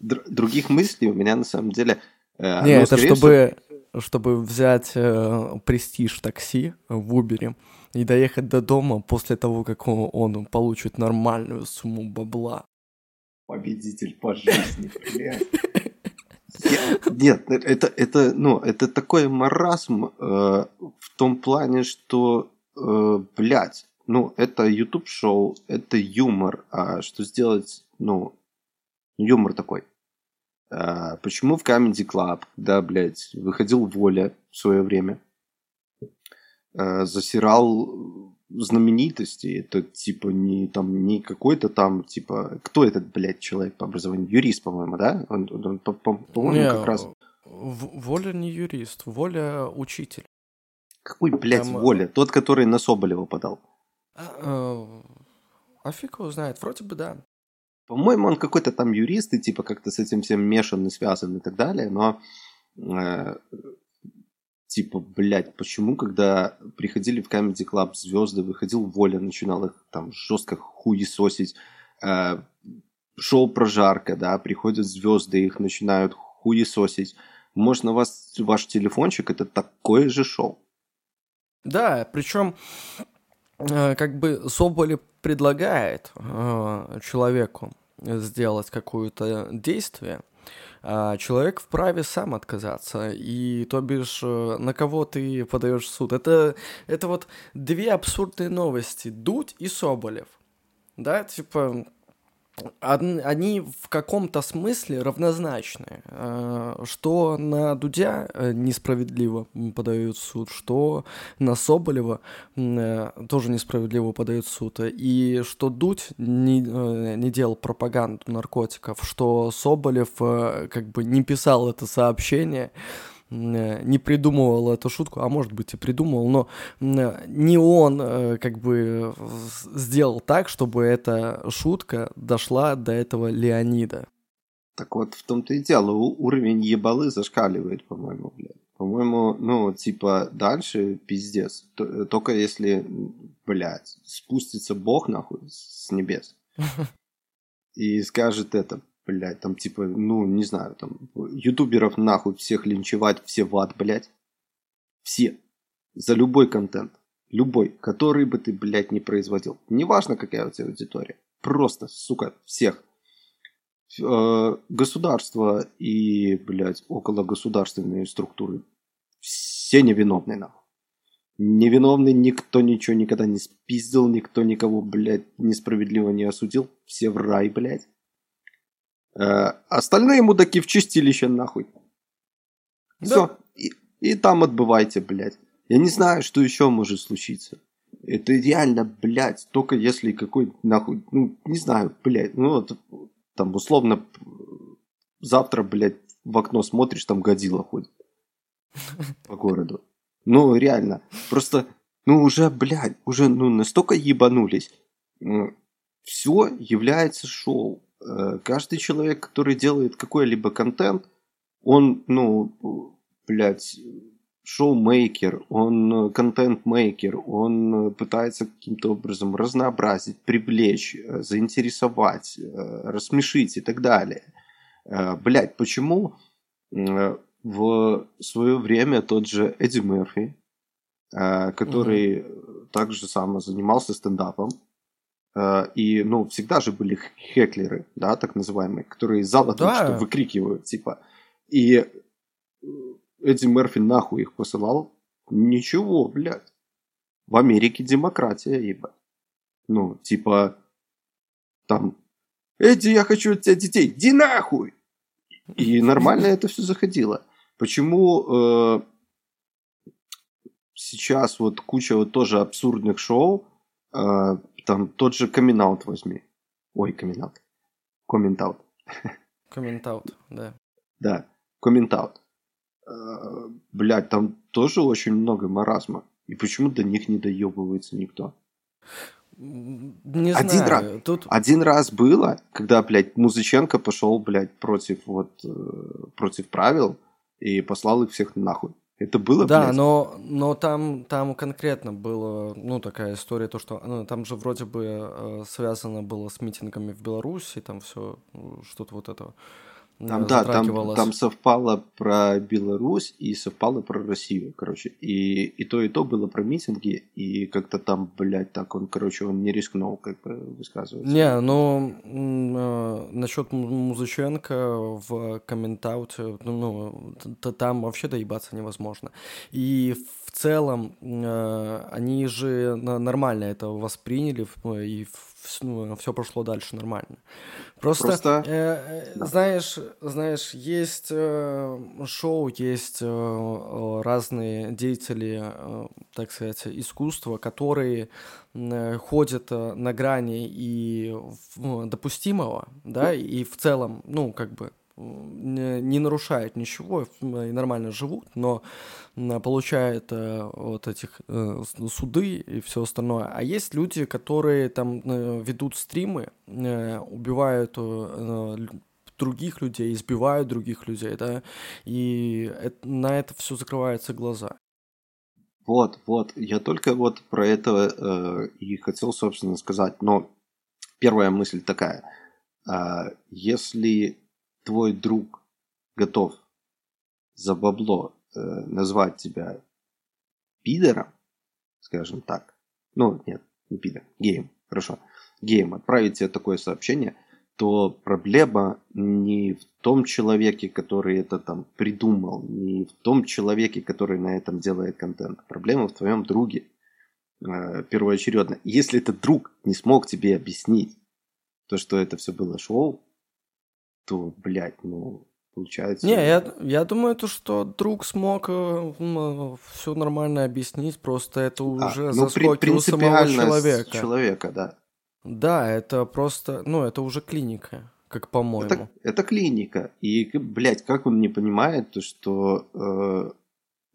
других мыслей у меня на самом деле... Э, Не, это чтобы, чтобы взять э, престиж такси в Убере и доехать до дома после того, как он, он получит нормальную сумму бабла. Победитель по жизни, блядь. Нет, это, это, ну, это такой маразм э, в том плане, что, э, блядь, ну, это YouTube шоу, это юмор, а что сделать, ну, юмор такой. А, почему в Comedy Club, да, блядь, выходил Воля в свое время, а, засирал знаменитости. Это типа не там не какой-то там типа кто этот блядь человек по образованию юрист, по-моему, да? Он, он по, по, по-моему как раз. Воля не юрист, Воля учитель. Какой блядь там... Воля? Тот, который на Соболева подал. А, а, а фиг его знает, вроде бы да. По-моему, он какой-то там юрист и типа как-то с этим всем мешан и связан и так далее, но э, типа, блядь, почему, когда приходили в Comedy Club звезды, выходил Воля, начинал их там жестко хуесосить, э, шоу прожарка, да, приходят звезды, их начинают хуесосить. Может, на вас ваш телефончик это такое же шоу? Да, причем э, как бы Соболев предлагает э, человеку сделать какое-то действие, а человек вправе сам отказаться. И то бишь, э, на кого ты подаешь суд? Это, это вот две абсурдные новости. Дудь и Соболев. Да, типа, они в каком-то смысле равнозначны. Э, что на Дудя э, несправедливо подают суд, что на Соболева э, тоже несправедливо подают суд. И что Дудь не, не делал пропаганду наркотиков, что Соболев как бы не писал это сообщение, не придумывал эту шутку, а может быть и придумал, но э, не он э, как бы сделал так, чтобы эта шутка дошла до этого Леонида. Так вот, в том-то и дело, уровень ебалы зашкаливает, по-моему, блядь. По-моему, ну, типа, дальше пиздец. Только если, блядь, спустится Бог, нахуй, с небес и скажет это, блядь, там типа, ну, не знаю, там, ютуберов нахуй всех линчевать, все в ад, блядь. Все. За любой контент. Любой, который бы ты, блядь, не производил. Неважно, какая у тебя аудитория. Просто, сука, всех. Э, государство и, блядь, около государственные структуры. Все невиновны, нахуй. Невиновный никто ничего никогда не спиздил, никто никого, блядь, несправедливо не осудил. Все в рай, блядь. Э, остальные мудаки в чистилище нахуй. Да. Все. И, и там отбывайте, блядь. Я не знаю, что еще может случиться. Это реально, блядь, только если какой нахуй, ну, не знаю, блядь, ну вот, там, условно, завтра, блядь, в окно смотришь, там Годзилла ходит по городу. Ну, реально. Просто, ну, уже, блядь, уже, ну, настолько ебанулись. Все является шоу. Э, каждый человек, который делает какой-либо контент, он, ну, блядь, шоумейкер, он контент-мейкер, он пытается каким-то образом разнообразить, привлечь, э, заинтересовать, э, рассмешить и так далее. Блядь, почему в свое время тот же Эдди Мерфи, который mm-hmm. также само занимался стендапом, Э, и, ну, всегда же были хеклеры, да, так называемые, которые из зала да. что выкрикивают, типа. И э, Эдди Мерфи нахуй их посылал. Ничего, блядь. В Америке демократия, ебать. Ну, типа, там, Эдди, я хочу от тебя детей, ди нахуй! И нормально это все заходило. Почему э, сейчас вот куча вот тоже абсурдных шоу, э, там тот же камин возьми. Ой, камин Коммент-аут. Коммент-аут, да. Да, коммент-аут. Э, блядь, там тоже очень много маразма. И почему до них не доебывается никто? Не один знаю. Раз, Тут... Один раз было, когда, блядь, Музыченко пошел, блядь, против вот э, против правил и послал их всех нахуй. Это было, Да, блядь? но, но там, там конкретно было, ну, такая история, то, что ну, там же вроде бы э, связано было с митингами в Беларуси, там все, что-то вот это. Там, да, там, там совпало про Беларусь и совпало про Россию, короче. И, и то, и то было про митинги, и как-то там, блядь, так он, короче, он не рискнул как бы высказываться. Не, ну, э, насчет Музыченко в комментауте, ну, ну там вообще доебаться невозможно. И в целом э, они же нормально это восприняли, и ну, все прошло дальше нормально. Просто, Просто... Э, да. знаешь, знаешь, есть э, шоу, есть э, разные деятели, э, так сказать, искусства, которые э, ходят э, на грани и э, допустимого, да, и в целом, ну, как бы не, не нарушают ничего и нормально живут, но получают э, вот этих э, суды и все остальное. А есть люди, которые там э, ведут стримы, убивают других людей, избивают других людей, да, и на это все закрываются глаза. Вот, вот, я только вот про это э, и хотел, собственно, сказать. Но первая мысль такая: э, если твой друг готов за бабло э, назвать тебя пидором, скажем так, ну, нет, не пидор, геем, хорошо, геем, отправить тебе такое сообщение, то проблема не в том человеке, который это там придумал, не в том человеке, который на этом делает контент. Проблема в твоем друге э, первоочередно. Если этот друг не смог тебе объяснить то, что это все было шоу, то, блядь, ну, получается... Не, я, я думаю, то, что друг смог э, э все нормально объяснить, просто это уже а, ну, заскоки у самого человека. человека, да. Да, это просто, ну, это уже клиника, как по-моему. Это, это клиника. И, блядь, как он не понимает, то, что... Э,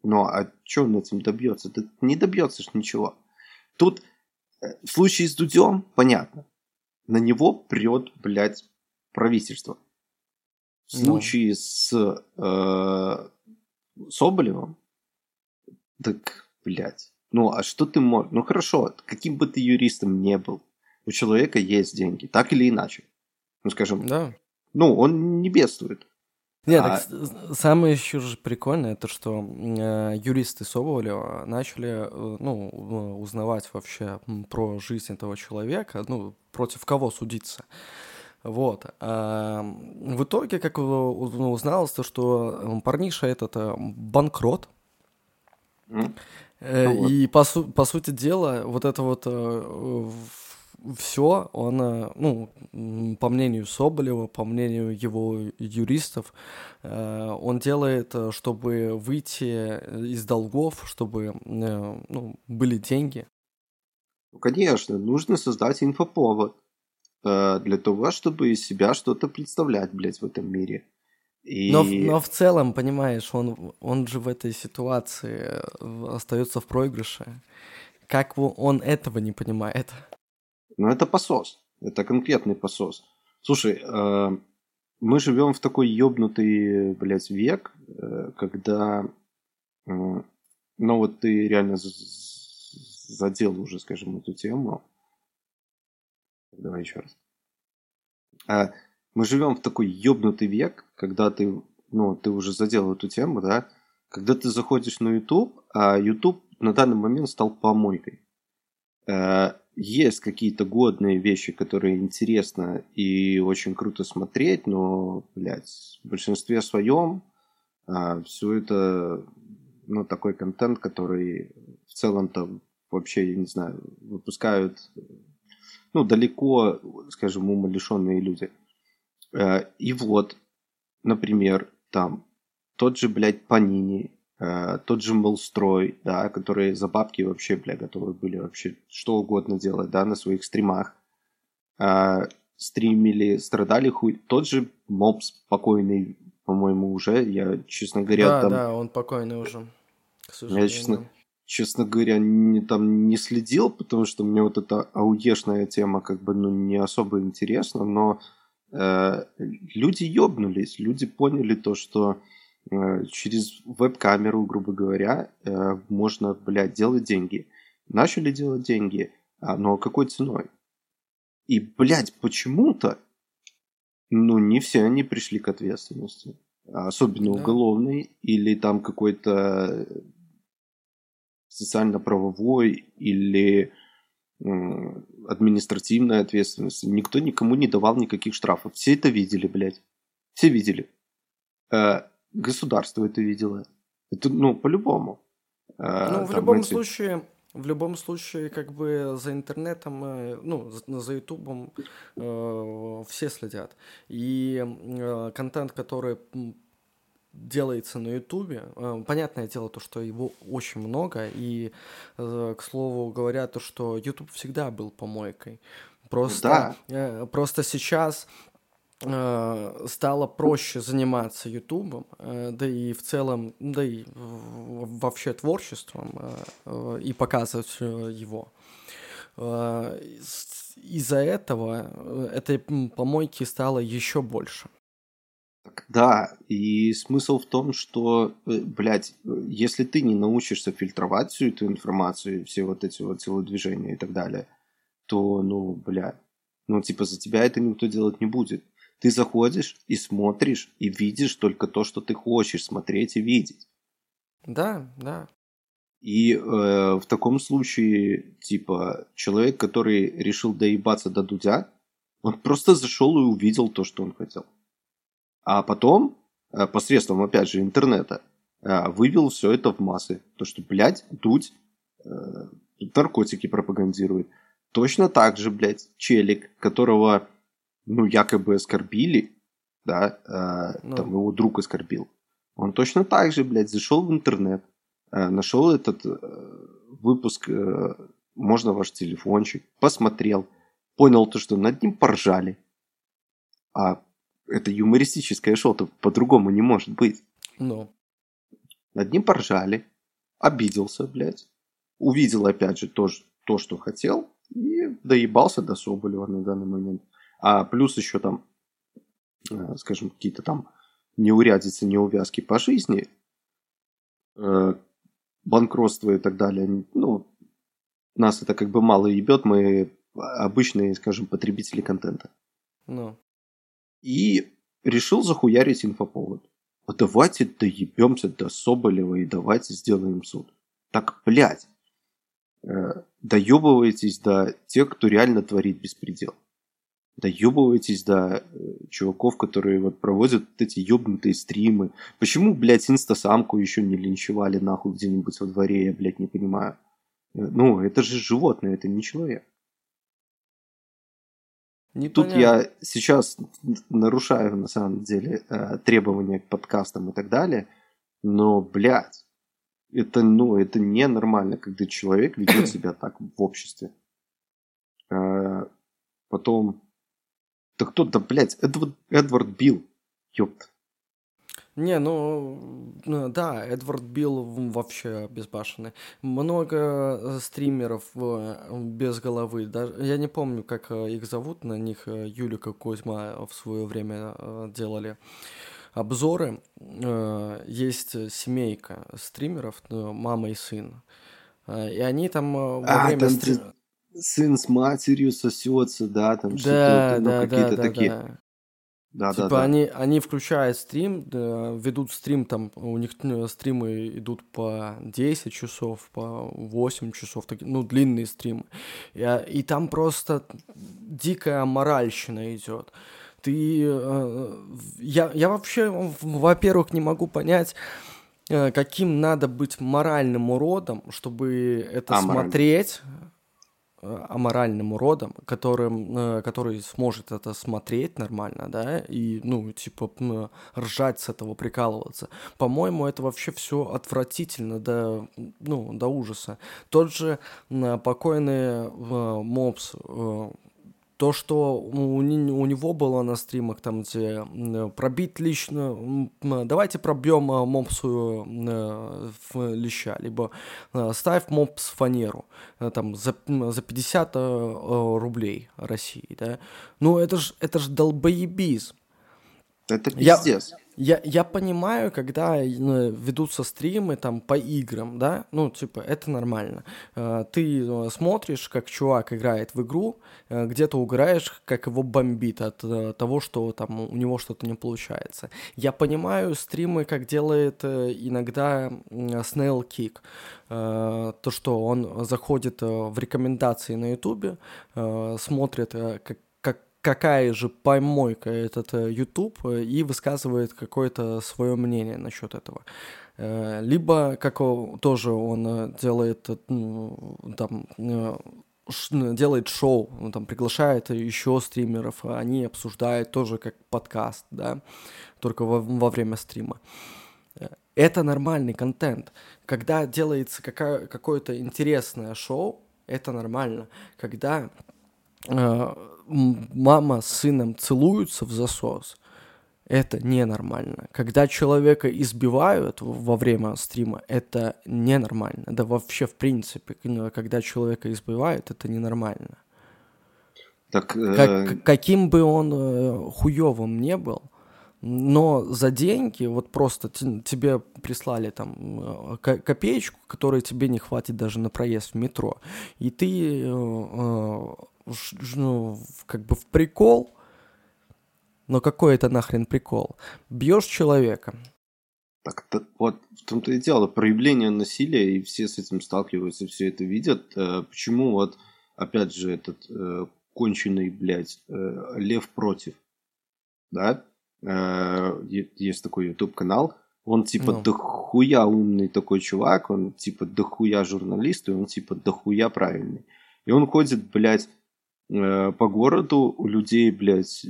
ну, а что он этим добьется? Ты не добьется ж ничего. Тут э, в случае с Дудем, понятно, на него прет, блядь, правительство. В ну. случае ну. с э, Соболевым, так, блядь, ну а что ты можешь? Ну хорошо, каким бы ты юристом не был, у человека есть деньги, так или иначе. Ну, скажем, да. ну, он не бедствует. Нет, а... так самое еще же прикольное, это что э, юристы Соболева начали э, ну, узнавать вообще про жизнь этого человека, ну, против кого судиться. Вот. А в итоге, как ну, узналось, то, что парниша этот э, банкрот. Mm. Ну, вот. И по, су- по сути дела, вот это вот э, все, он, э, ну, по мнению Соболева, по мнению его юристов, он делает, чтобы выйти из долгов, чтобы ну, были деньги. Ну, конечно, нужно создать инфоповод для того, чтобы из себя что-то представлять, блядь, в этом мире. И... Но, но в целом, понимаешь, он, он же в этой ситуации остается в проигрыше. Как он этого не понимает? Но это посос. Это конкретный посос. Слушай, э, мы живем в такой ёбнутый, блядь, век, э, когда, э, ну вот ты реально задел уже, скажем, эту тему. Давай еще раз. Э, мы живем в такой ёбнутый век, когда ты, ну, ты уже задел эту тему, да, когда ты заходишь на YouTube, а YouTube на данный момент стал помойкой. Э, есть какие-то годные вещи, которые интересно и очень круто смотреть, но, блядь, в большинстве своем а, все это, ну, такой контент, который в целом-то вообще, я не знаю, выпускают, ну, далеко, скажем, умалишенные люди. А, и вот, например, там тот же, блядь, Панини Э, тот же Молстрой, да, которые за бабки вообще, бля, готовы были вообще что угодно делать, да, на своих стримах. Э, стримили, страдали хуй. Тот же моб спокойный, по-моему, уже. Я, честно говоря, да, там... Да, он покойный уже, Я, честно, честно говоря, не, там не следил, потому что мне вот эта ауешная тема как бы, ну, не особо интересна, но э, люди ёбнулись, люди поняли то, что Э, через веб-камеру, грубо говоря, э, можно, блядь, делать деньги. Начали делать деньги, а, но какой ценой? И, блядь, почему-то, ну, не все они пришли к ответственности. Особенно да. уголовной или там какой-то социально-правовой или административной ответственности. Никто никому не давал никаких штрафов. Все это видели, блядь. Все видели. Э, государство это видело. Это, ну, по-любому. А, ну, в любом эти... случае, в любом случае, как бы за интернетом, э, ну, за ютубом э, все следят. И э, контент, который делается на ютубе, э, понятное дело то, что его очень много, и, э, к слову говоря, то, что ютуб всегда был помойкой. Просто, да. э, просто сейчас стало проще заниматься Ютубом, да и в целом, да и вообще творчеством и показывать его. Из-за этого этой помойки стало еще больше. Да, и смысл в том, что, блядь, если ты не научишься фильтровать всю эту информацию, все вот эти вот телодвижения и так далее, то, ну, бля, ну, типа, за тебя это никто делать не будет. Ты заходишь и смотришь, и видишь только то, что ты хочешь смотреть и видеть. Да, да. И э, в таком случае, типа, человек, который решил доебаться до Дудя, Он просто зашел и увидел то, что он хотел. А потом, э, посредством, опять же, интернета, э, вывел все это в массы. То, что, блядь, Дудь э, наркотики пропагандирует. Точно так же, блядь, челик, которого, ну, якобы оскорбили, да, ну. там его друг оскорбил. Он точно так же, блядь, зашел в интернет, нашел этот выпуск «Можно ваш телефончик», посмотрел, понял то, что над ним поржали. А это юмористическое шоу, то по-другому не может быть. Ну. Над ним поржали, обиделся, блядь. Увидел, опять же, то, то, что хотел, и доебался до Соболева на данный момент. А плюс еще там, э, скажем, какие-то там неурядицы, неувязки по жизни, э, банкротство и так далее. Ну, нас это как бы мало ебет, мы обычные, скажем, потребители контента. Ну. И решил захуярить инфоповод. А давайте доебемся до Соболева и давайте сделаем суд. Так, блядь, э, доебываетесь до тех, кто реально творит беспредел. Доебываетесь до э, чуваков, которые вот проводят вот эти ебнутые стримы. Почему, блядь, инстасамку еще не линчевали нахуй где-нибудь во дворе, я, блядь, не понимаю. Э, ну, это же животное, это не человек. Непонятно. Тут я сейчас нарушаю, на самом деле, э, требования к подкастам и так далее, но, блядь, это, ну, это ненормально, когда человек ведет себя так в обществе. Э, потом, да кто-то, блядь, Эдвард, Эдвард Билл, ёпт. Не, ну, ну да, Эдвард Билл вообще безбашенный. Много э, стримеров э, без головы. Даже, я не помню, как э, их зовут, на них Юлика Кузьма в свое время делали обзоры. Есть семейка стримеров, мама и сын. И они там во а, время... Там стрима... сын с матерью сосется, да, там да, что-то, ну, да, какие-то да, такие. Да. Да, типа да, да. Они, они включают стрим, ведут стрим, там у них стримы идут по 10 часов, по 8 часов, так, ну, длинные стримы. И, и там просто дикая моральщина идет. Ты... Э, я, я вообще, во-первых, не могу понять, э, каким надо быть моральным уродом, чтобы это а, смотреть, Э, аморальным уродом, которым, э, который сможет это смотреть нормально, да, и, ну, типа, ржать с этого, прикалываться. По-моему, это вообще все отвратительно до, ну, до ужаса. Тот же покойный э, Мопс, то, что у, у него было на стримах, там, где пробить лично, давайте пробьем а, мопсу э, в леща, либо э, ставь мопс фанеру, э, там, за, за 50 рублей России, да. Ну, это ж, это ж долбоебизм. Это пиздец. Я, я, я понимаю, когда ну, ведутся стримы там по играм, да, ну, типа, это нормально. Э, ты э, смотришь, как чувак играет в игру, э, где-то угораешь, как его бомбит от того, что там у него что-то не получается. Я понимаю стримы, как делает иногда Snail Kick. То, что он заходит в рекомендации на ютубе, смотрит, как какая же помойка этот э, YouTube э, и высказывает какое-то свое мнение насчет этого. Э, либо, как тоже он делает, ну, там, делает шоу, он там приглашает еще стримеров, они обсуждают тоже как подкаст, да, только во, во время стрима. Это нормальный контент. Когда делается какая, какое-то интересное шоу, это нормально. Когда мама с сыном целуются в засос, это ненормально. Когда человека избивают во время стрима, это ненормально. Да вообще, в принципе, когда человека избивают, это ненормально. Так, э... как, каким бы он э, хуевым не был, но за деньги, вот просто тебе прислали там э, копеечку, которой тебе не хватит даже на проезд в метро, и ты ну, как бы в прикол, но какой это нахрен прикол? Бьешь человека. Так вот в том-то и дело, проявление насилия, и все с этим сталкиваются, все это видят. Э, почему вот, опять же, этот э, конченый, блядь, э, Лев против, да, э, есть такой YouTube канал, он типа ну. дохуя умный такой чувак, он типа дохуя журналист, и он типа дохуя правильный. И он ходит, блядь, по городу, у людей, блядь,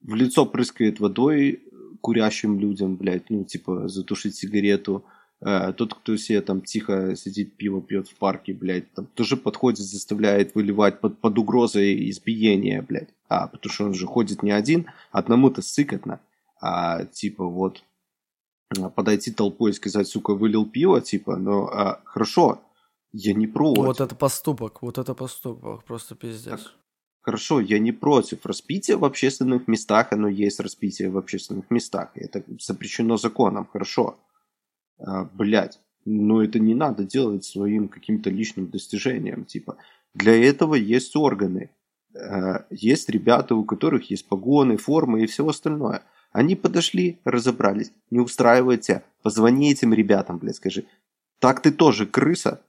в лицо прыскает водой курящим людям, блядь, ну, типа, затушить сигарету. Э, тот, кто себе там тихо сидит, пиво пьет в парке, блядь, там тоже подходит, заставляет выливать под, под угрозой избиения, блядь. А, потому что он же ходит не один, одному-то сыкотно. А, типа, вот, подойти толпой и сказать, сука, вылил пиво, типа, но а, хорошо, я не против. Вот это поступок, вот это поступок, просто пиздец. Так, хорошо, я не против. Распития в общественных местах, оно есть распитие в общественных местах. Это запрещено законом, хорошо. А, блять, но это не надо делать своим каким-то личным достижением. Типа, для этого есть органы. А, есть ребята, у которых есть погоны, формы и все остальное. Они подошли, разобрались. Не устраивает тебя. Позвони этим ребятам, блядь, скажи. Так ты тоже крыса.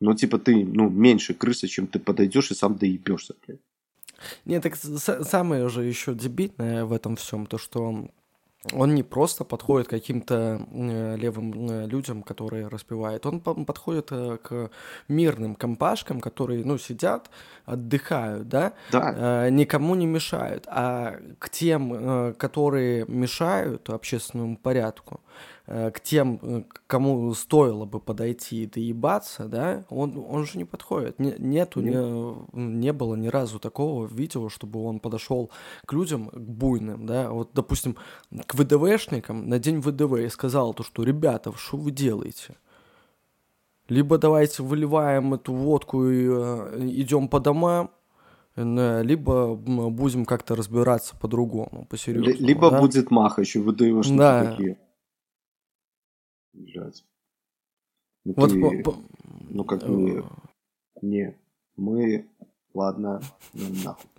Но типа ты, ну, меньше крыса, чем ты подойдешь и сам доебешься, блядь. Нет, так самое же еще дебильное в этом всем, то что он не просто подходит к каким-то э, левым э, людям, которые распевают, он подходит э, к мирным компашкам, которые, ну, сидят, отдыхают, да, да. никому не мешают, а к тем, которые мешают общественному порядку, к тем, э, кому стоило бы подойти и доебаться, да, он, он же не подходит. Не, нету, не, не было ни разу такого видео, чтобы он подошел к людям, к буйным, да, вот, допустим, к ВДВшникам на день ВДВ и сказал то, что, ребята, что вы делаете? Либо давайте выливаем эту водку и э, идем по домам, либо будем как-то разбираться по-другому, по-серьезному. Либо да? будет махач, и ВДВшники да. такие блядь. Ну, вот ты, по, по... ну как бы, не, мы, ладно, ну нахуй.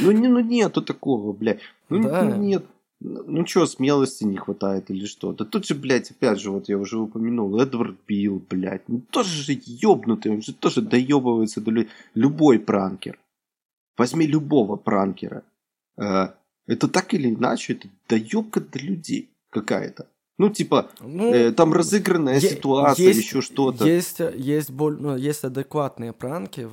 Ну, не, ну нету такого, блядь. Ну, да. ну нет, ну что, смелости не хватает или что? Да тут же, блядь, опять же, вот я уже упомянул, Эдвард Билл, блядь, ну тоже же ёбнутый, он же тоже доебывается до людей. Любой пранкер. Возьми любого пранкера. Э, это так или иначе, это доебка до людей какая-то. Ну, типа, ну, э, там разыгранная ситуация, есть, еще что-то. Есть, есть, боль, ну, есть адекватные пранки,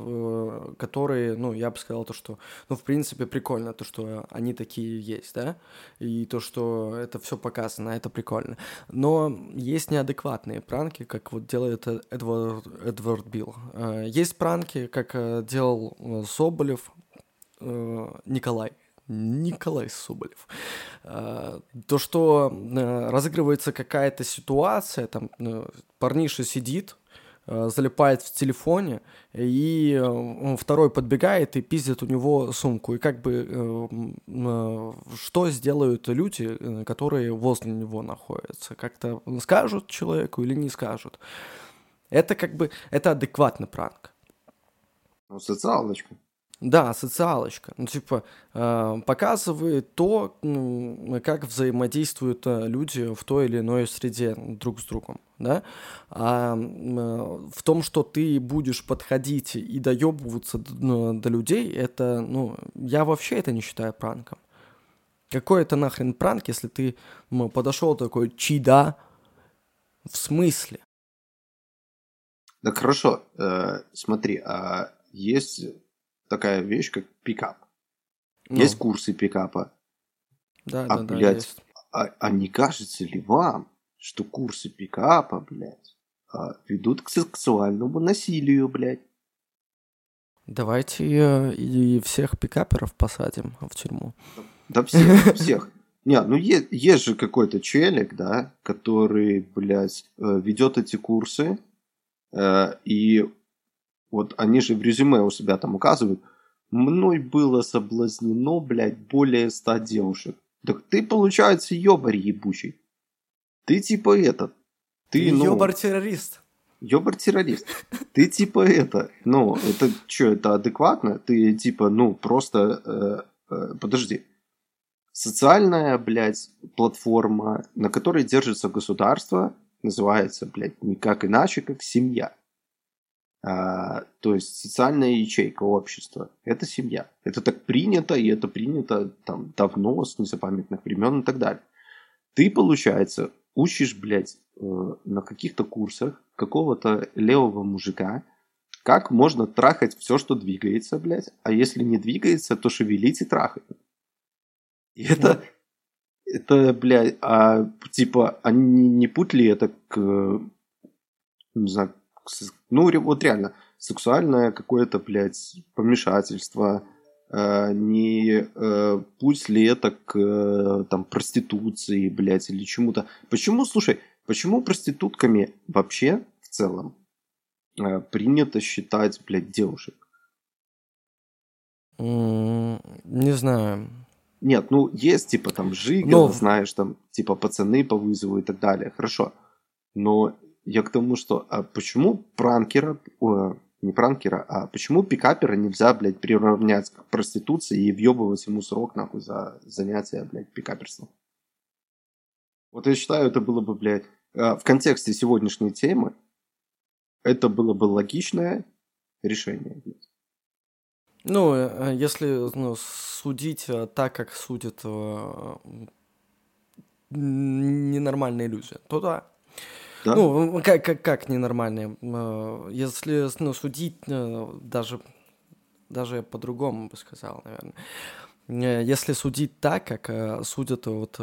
которые, ну, я бы сказал, то, что, ну, в принципе, прикольно, то, что они такие есть, да, и то, что это все показано, это прикольно. Но есть неадекватные пранки, как вот делает Эдвард, Эдвард Билл. Э, есть пранки, как э, делал Соболев, Николай. Николай Соболев. А, то, что э, разыгрывается какая-то ситуация, там э, парниша сидит, э, залипает в телефоне, и второй подбегает и пиздит у него сумку. И как бы что сделают люди, которые возле него находятся? Как-то скажут человеку или не скажут? Это как бы, это адекватный пранк. Ну, социалочка. Да, социалочка. Ну, типа, э, показывает то, ну, как взаимодействуют э, люди в той или иной среде друг с другом, да. А э, в том, что ты будешь подходить и доебываться до, ну, до людей, это, ну, я вообще это не считаю пранком. Какой это нахрен пранк, если ты ну, подошел такой, чида, в смысле? Да хорошо, э, смотри, а есть такая вещь, как пикап. Ну. Есть курсы пикапа. Да, а, да, блядь, да, есть. А, а не кажется ли вам, что курсы пикапа, блядь, а, ведут к сексуальному насилию, блядь? Давайте э, и всех пикаперов посадим в тюрьму. Да всех, всех. Не, ну есть, есть же какой-то челик, да, который, блядь, э, ведет эти курсы, э, и вот они же в резюме у себя там указывают, мной было соблазнено, блядь, более ста девушек. Так ты, получается, ёбарь ебучий. Ты типа этот. Ты, ты ну, ёбар-террорист. Ёбар-террорист. Ты типа это, ну, это что, это адекватно? Ты типа, ну, просто, э, э, подожди. Социальная, блядь, платформа, на которой держится государство, называется, блядь, никак иначе, как семья. А, то есть социальная ячейка общества – это семья. Это так принято, и это принято там давно, с незапамятных времен и так далее. Ты, получается, учишь, блядь, э, на каких-то курсах какого-то левого мужика, как можно трахать все, что двигается, блядь, а если не двигается, то шевелить и трахать. И это, это, блядь, а типа, они не путали это к, не знаю, к, ну вот реально, сексуальное какое-то, блядь, помешательство, э, не э, путь ли это к э, там проституции, блядь, или чему-то. Почему, слушай, почему проститутками вообще в целом э, принято считать, блядь, девушек? Не знаю. Нет, ну есть типа там Жигало, Но... знаешь, там типа пацаны по вызову и так далее, хорошо. Но я к тому, что а почему пранкера, о, не пранкера, а почему пикапера нельзя, блядь, приравнять к проституции и въебывать ему срок, нахуй, за занятие, блядь, пикаперством? Вот я считаю, это было бы, блядь, а, в контексте сегодняшней темы, это было бы логичное решение, блядь. Ну, э, если ну, судить э, так, как судят э, ненормальные люди, то да. Да? Ну, как, как, как ненормальные? Если ну, судить даже, даже я по-другому бы сказал, наверное. Если судить так, как судят вот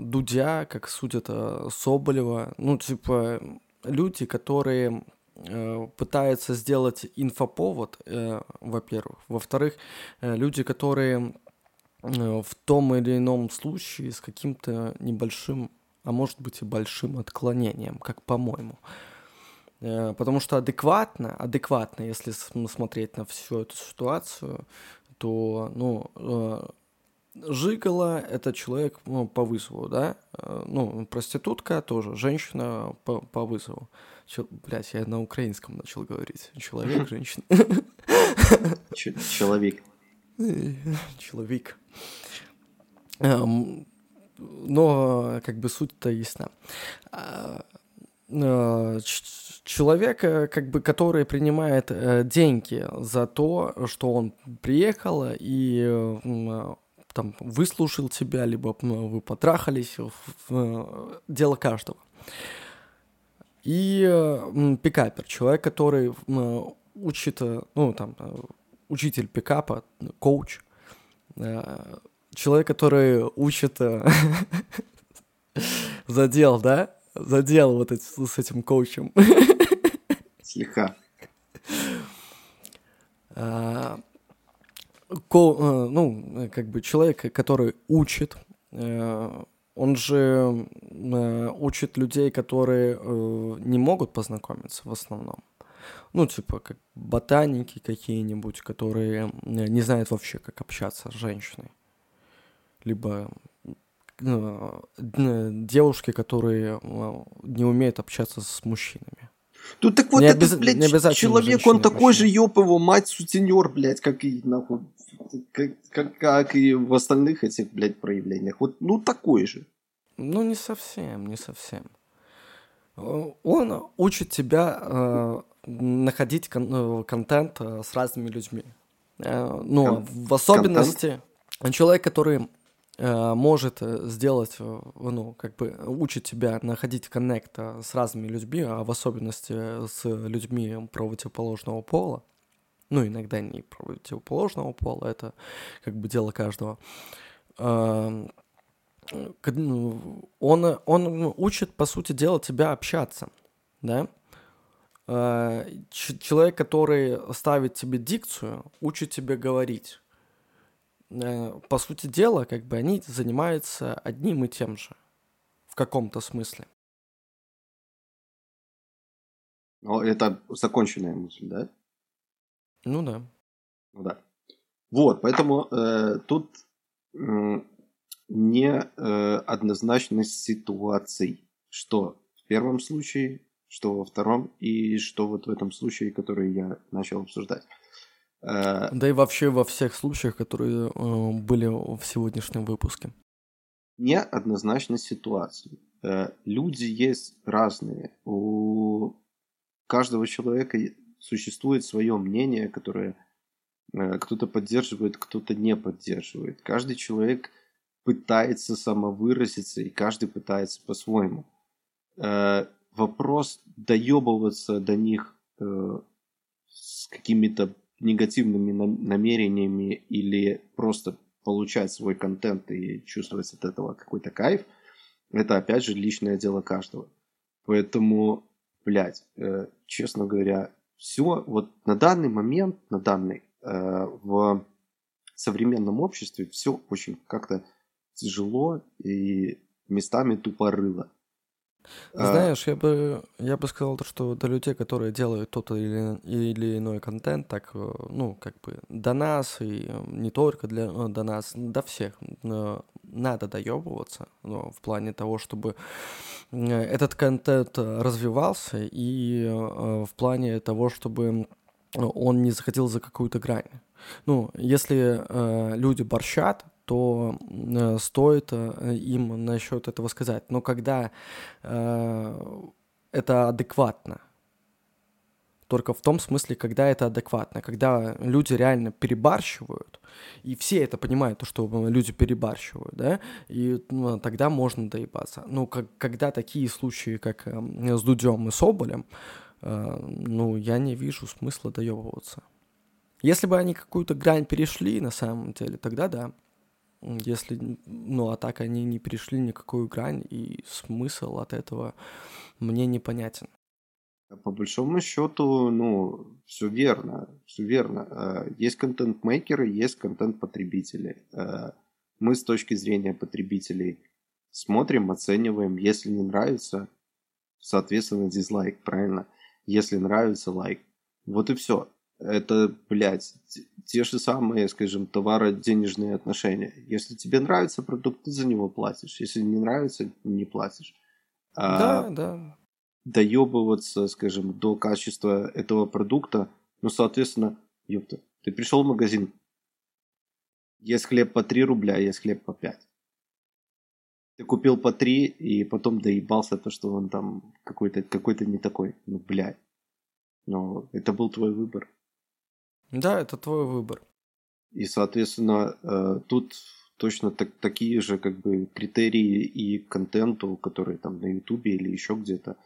Дудя, как судят Соболева, ну, типа, люди, которые Э, пытается сделать инфоповод, э, во-первых. Во-вторых, э, люди, которые в том или ином случае с каким-то небольшим, а может быть и большим отклонением, как по-моему. Потому что адекватно, адекватно, если смотреть на всю эту ситуацию, то, ну, Жигала — это человек ну, по вызову, да? Ну, проститутка тоже, женщина по, по вызову. Чел... Блять, я на украинском начал говорить. Человек, женщина. Человек. Человек. Но как бы суть-то ясна. А, а, человек, как бы, который принимает э, деньги за то, что он приехал и там выслушал тебя, либо вы потрахались, дело каждого. И э, пикапер, человек, который э, учит, э, ну, там, э, учитель пикапа, коуч, э, человек, который учит э, задел, да? Задел вот с этим коучем. Слегка. А, ко, э, ну, как бы человек, который учит, э, он же учит людей, которые не могут познакомиться в основном. Ну, типа, как ботаники какие-нибудь, которые не знают вообще, как общаться с женщиной. Либо э, девушки, которые э, не умеют общаться с мужчинами. Ну так вот, не этот, обяз... блядь, не человек, он такой же, ёб его, мать, сутенер, блядь, как и, нахуй, как, как, как и в остальных этих, блядь, проявлениях. Вот, ну, такой же. Ну, не совсем, не совсем. Он учит тебя э, находить кон- э, контент э, с разными людьми. Э, ну, Кон- в особенности контент? человек, который э, может сделать, э, ну, как бы учит тебя находить коннект с разными людьми, а в особенности с людьми противоположного пола, ну, иногда не противоположного пола, это как бы дело каждого, э, ну, он, он учит, по сути дела, тебя общаться, да? Э, человек, который ставит тебе дикцию, учит тебе говорить. Э, по сути дела, как бы они занимаются одним и тем же в каком-то смысле. Но это законченная мысль, да? Ну да. Ну да. Вот, поэтому э, тут э, неоднозначность ситуаций, что в первом случае, что во втором и что вот в этом случае, который я начал обсуждать. Э, да и вообще во всех случаях, которые э, были в сегодняшнем выпуске. Неоднозначность ситуации. Э, люди есть разные. У каждого человека существует свое мнение, которое кто-то поддерживает, кто-то не поддерживает. Каждый человек пытается самовыразиться, и каждый пытается по-своему. Вопрос доебываться до них с какими-то негативными намерениями или просто получать свой контент и чувствовать от этого какой-то кайф, это опять же личное дело каждого. Поэтому, блядь, э, честно говоря, все вот на данный момент, на данный, э, в современном обществе все очень как-то тяжело и местами тупорыло. А. Знаешь, я бы, я бы сказал, что до людей, которые делают тот или, или иной контент, так, э, ну, как бы до нас, и э, не только для, э, до нас, до всех, надо доебываться, ну, в плане того, чтобы этот контент развивался, и в плане того, чтобы он не заходил за какую-то грань. Ну, если э, люди борщат, то э, стоит э, им насчет этого сказать. Но когда э, это адекватно, только в том смысле, когда это адекватно, когда люди реально перебарщивают, и все это понимают, то, что люди перебарщивают, да, и ну, тогда можно доебаться. Ну, как, когда такие случаи, как э, с Дудем и Соболем, э, ну, я не вижу смысла доебываться. Если бы они какую-то грань перешли, на самом деле, тогда да. Если, ну, а так они не перешли никакую грань, и смысл от этого мне непонятен. По большому счету, ну, все верно, все верно. Э, есть контент-мейкеры, есть контент-потребители. Э, мы с точки зрения потребителей смотрим, оцениваем. Если не нравится, соответственно, дизлайк, правильно? Если нравится, лайк. Вот и все это, блядь, те же самые, скажем, товаро-денежные отношения. Если тебе нравится продукт, ты за него платишь. Если не нравится, не платишь. А да, да. Доебываться, скажем, до качества этого продукта, ну, соответственно, ёпта, ты пришел в магазин, есть хлеб по 3 рубля, есть хлеб по 5. Ты купил по 3 и потом доебался то, что он там какой-то какой не такой. Ну, блядь. Но это был твой выбор. Да, это твой выбор. И, соответственно, э, тут точно так, такие же как бы критерии и контенту, которые там на Ютубе или еще где-то.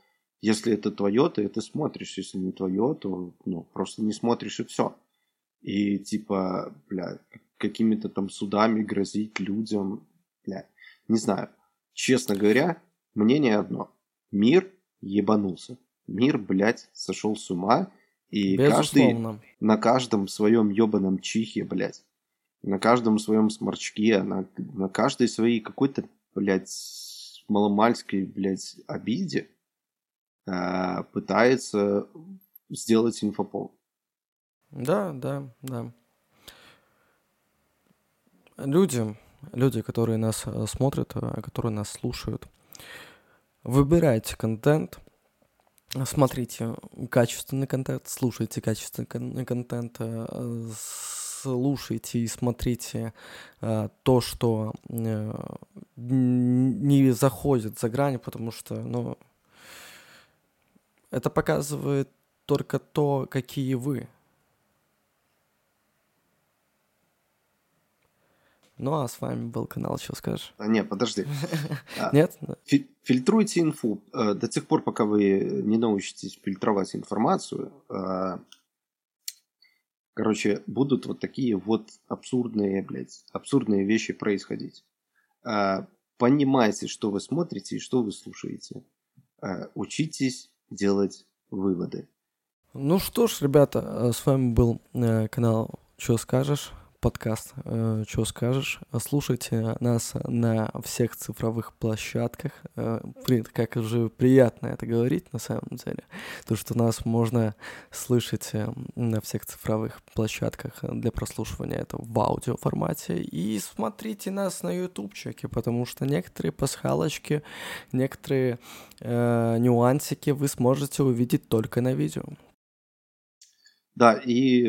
Если это твое, ты это смотришь. Если не твое, то ну, просто не смотришь и все. И типа, бля, какими-то там судами грозить людям, бля, не знаю. Честно говоря, мнение одно. Мир ебанулся. Мир, блядь, сошел с ума. И Безусловно. каждый на каждом своем ебаном чихе, блядь, на каждом своем сморчке, на, на каждой своей какой-то, блядь, маломальской, блядь, обиде э, пытается сделать инфопол. Да, да, да. Люди, люди, которые нас э, смотрят, э, которые нас слушают, выбирайте контент – смотрите качественный контент, слушайте качественный контент, э, слушайте и смотрите э, то, что э, не заходит за грань, потому что, ну, это показывает только то, какие вы. Ну а с вами был канал «Что скажешь?» а, Не, подожди. А, Нет? Фильтруйте инфу. Э, до тех пор, пока вы не научитесь фильтровать информацию, э, короче, будут вот такие вот абсурдные, блядь, абсурдные вещи происходить. Э, понимайте, что вы смотрите и что вы слушаете. Учитесь делать выводы. Ну что ж, ребята, с вами был канал «Что скажешь?» Подкаст э, «Что скажешь?». Слушайте нас на всех цифровых площадках. Э, блин, как же приятно это говорить на самом деле. То, что нас можно слышать э, на всех цифровых площадках для прослушивания это в аудио формате. И смотрите нас на ютубчике, потому что некоторые пасхалочки, некоторые э, нюансики вы сможете увидеть только на видео. Да, и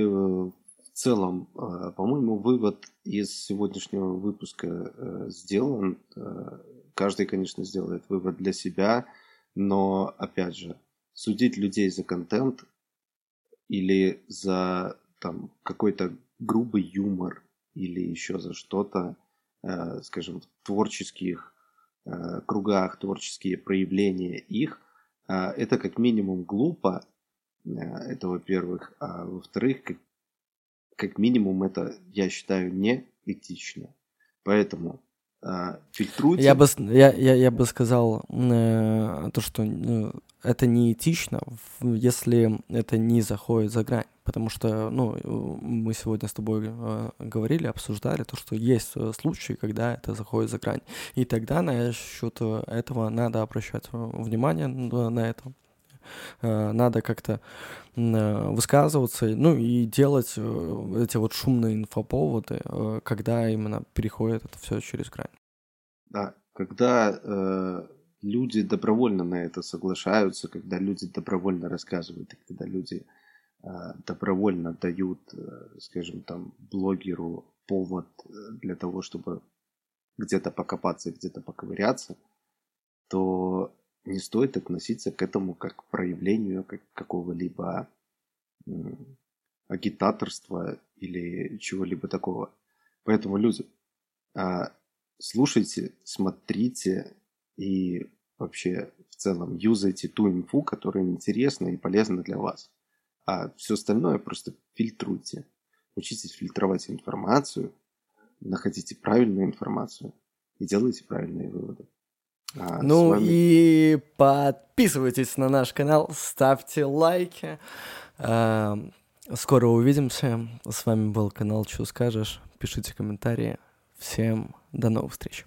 э, целом, э, по-моему, вывод из сегодняшнего выпуска э, сделан. Э, каждый, конечно, сделает вывод для себя, но, опять же, судить людей за контент или за там какой-то грубый юмор или еще за что-то, скажем, в творческих кругах, творческие проявления их, это как минимум глупо, это во-первых, а во-вторых, как, минимум это, я считаю, не этично. Поэтому э, фильтруйте. Я бы, я, я, я бы сказал э, то, что э, это неэтично, если это не заходит за грань. Потому что, ну, мы сегодня с тобой э, говорили, обсуждали то, что есть э, случаи, когда это заходит за грань. И тогда на счет этого надо обращать внимание на это. Э, надо как-то э, высказываться, ну и делать э, эти вот шумные инфоповоды, когда именно переходит это все через грань. Да, когда э, люди добровольно на это соглашаются, когда люди добровольно рассказывают, и когда люди э, добровольно дают, э, скажем, там, блогеру повод для того, чтобы где-то покопаться, где-то поковыряться, то не стоит относиться к этому как к проявлению как какого-либо агитаторства или чего-либо такого. Поэтому, люди, а, слушайте, смотрите и вообще в целом юзайте ту инфу, которая интересна и полезна для вас. А все остальное просто фильтруйте. Учитесь фильтровать информацию, находите правильную информацию и делайте правильные выводы. А, ну вами... и подписывайтесь на наш канал, ставьте лайки. А, скоро увидимся. С вами был канал Что скажешь. Пишите комментарии. Всем до новых встреч.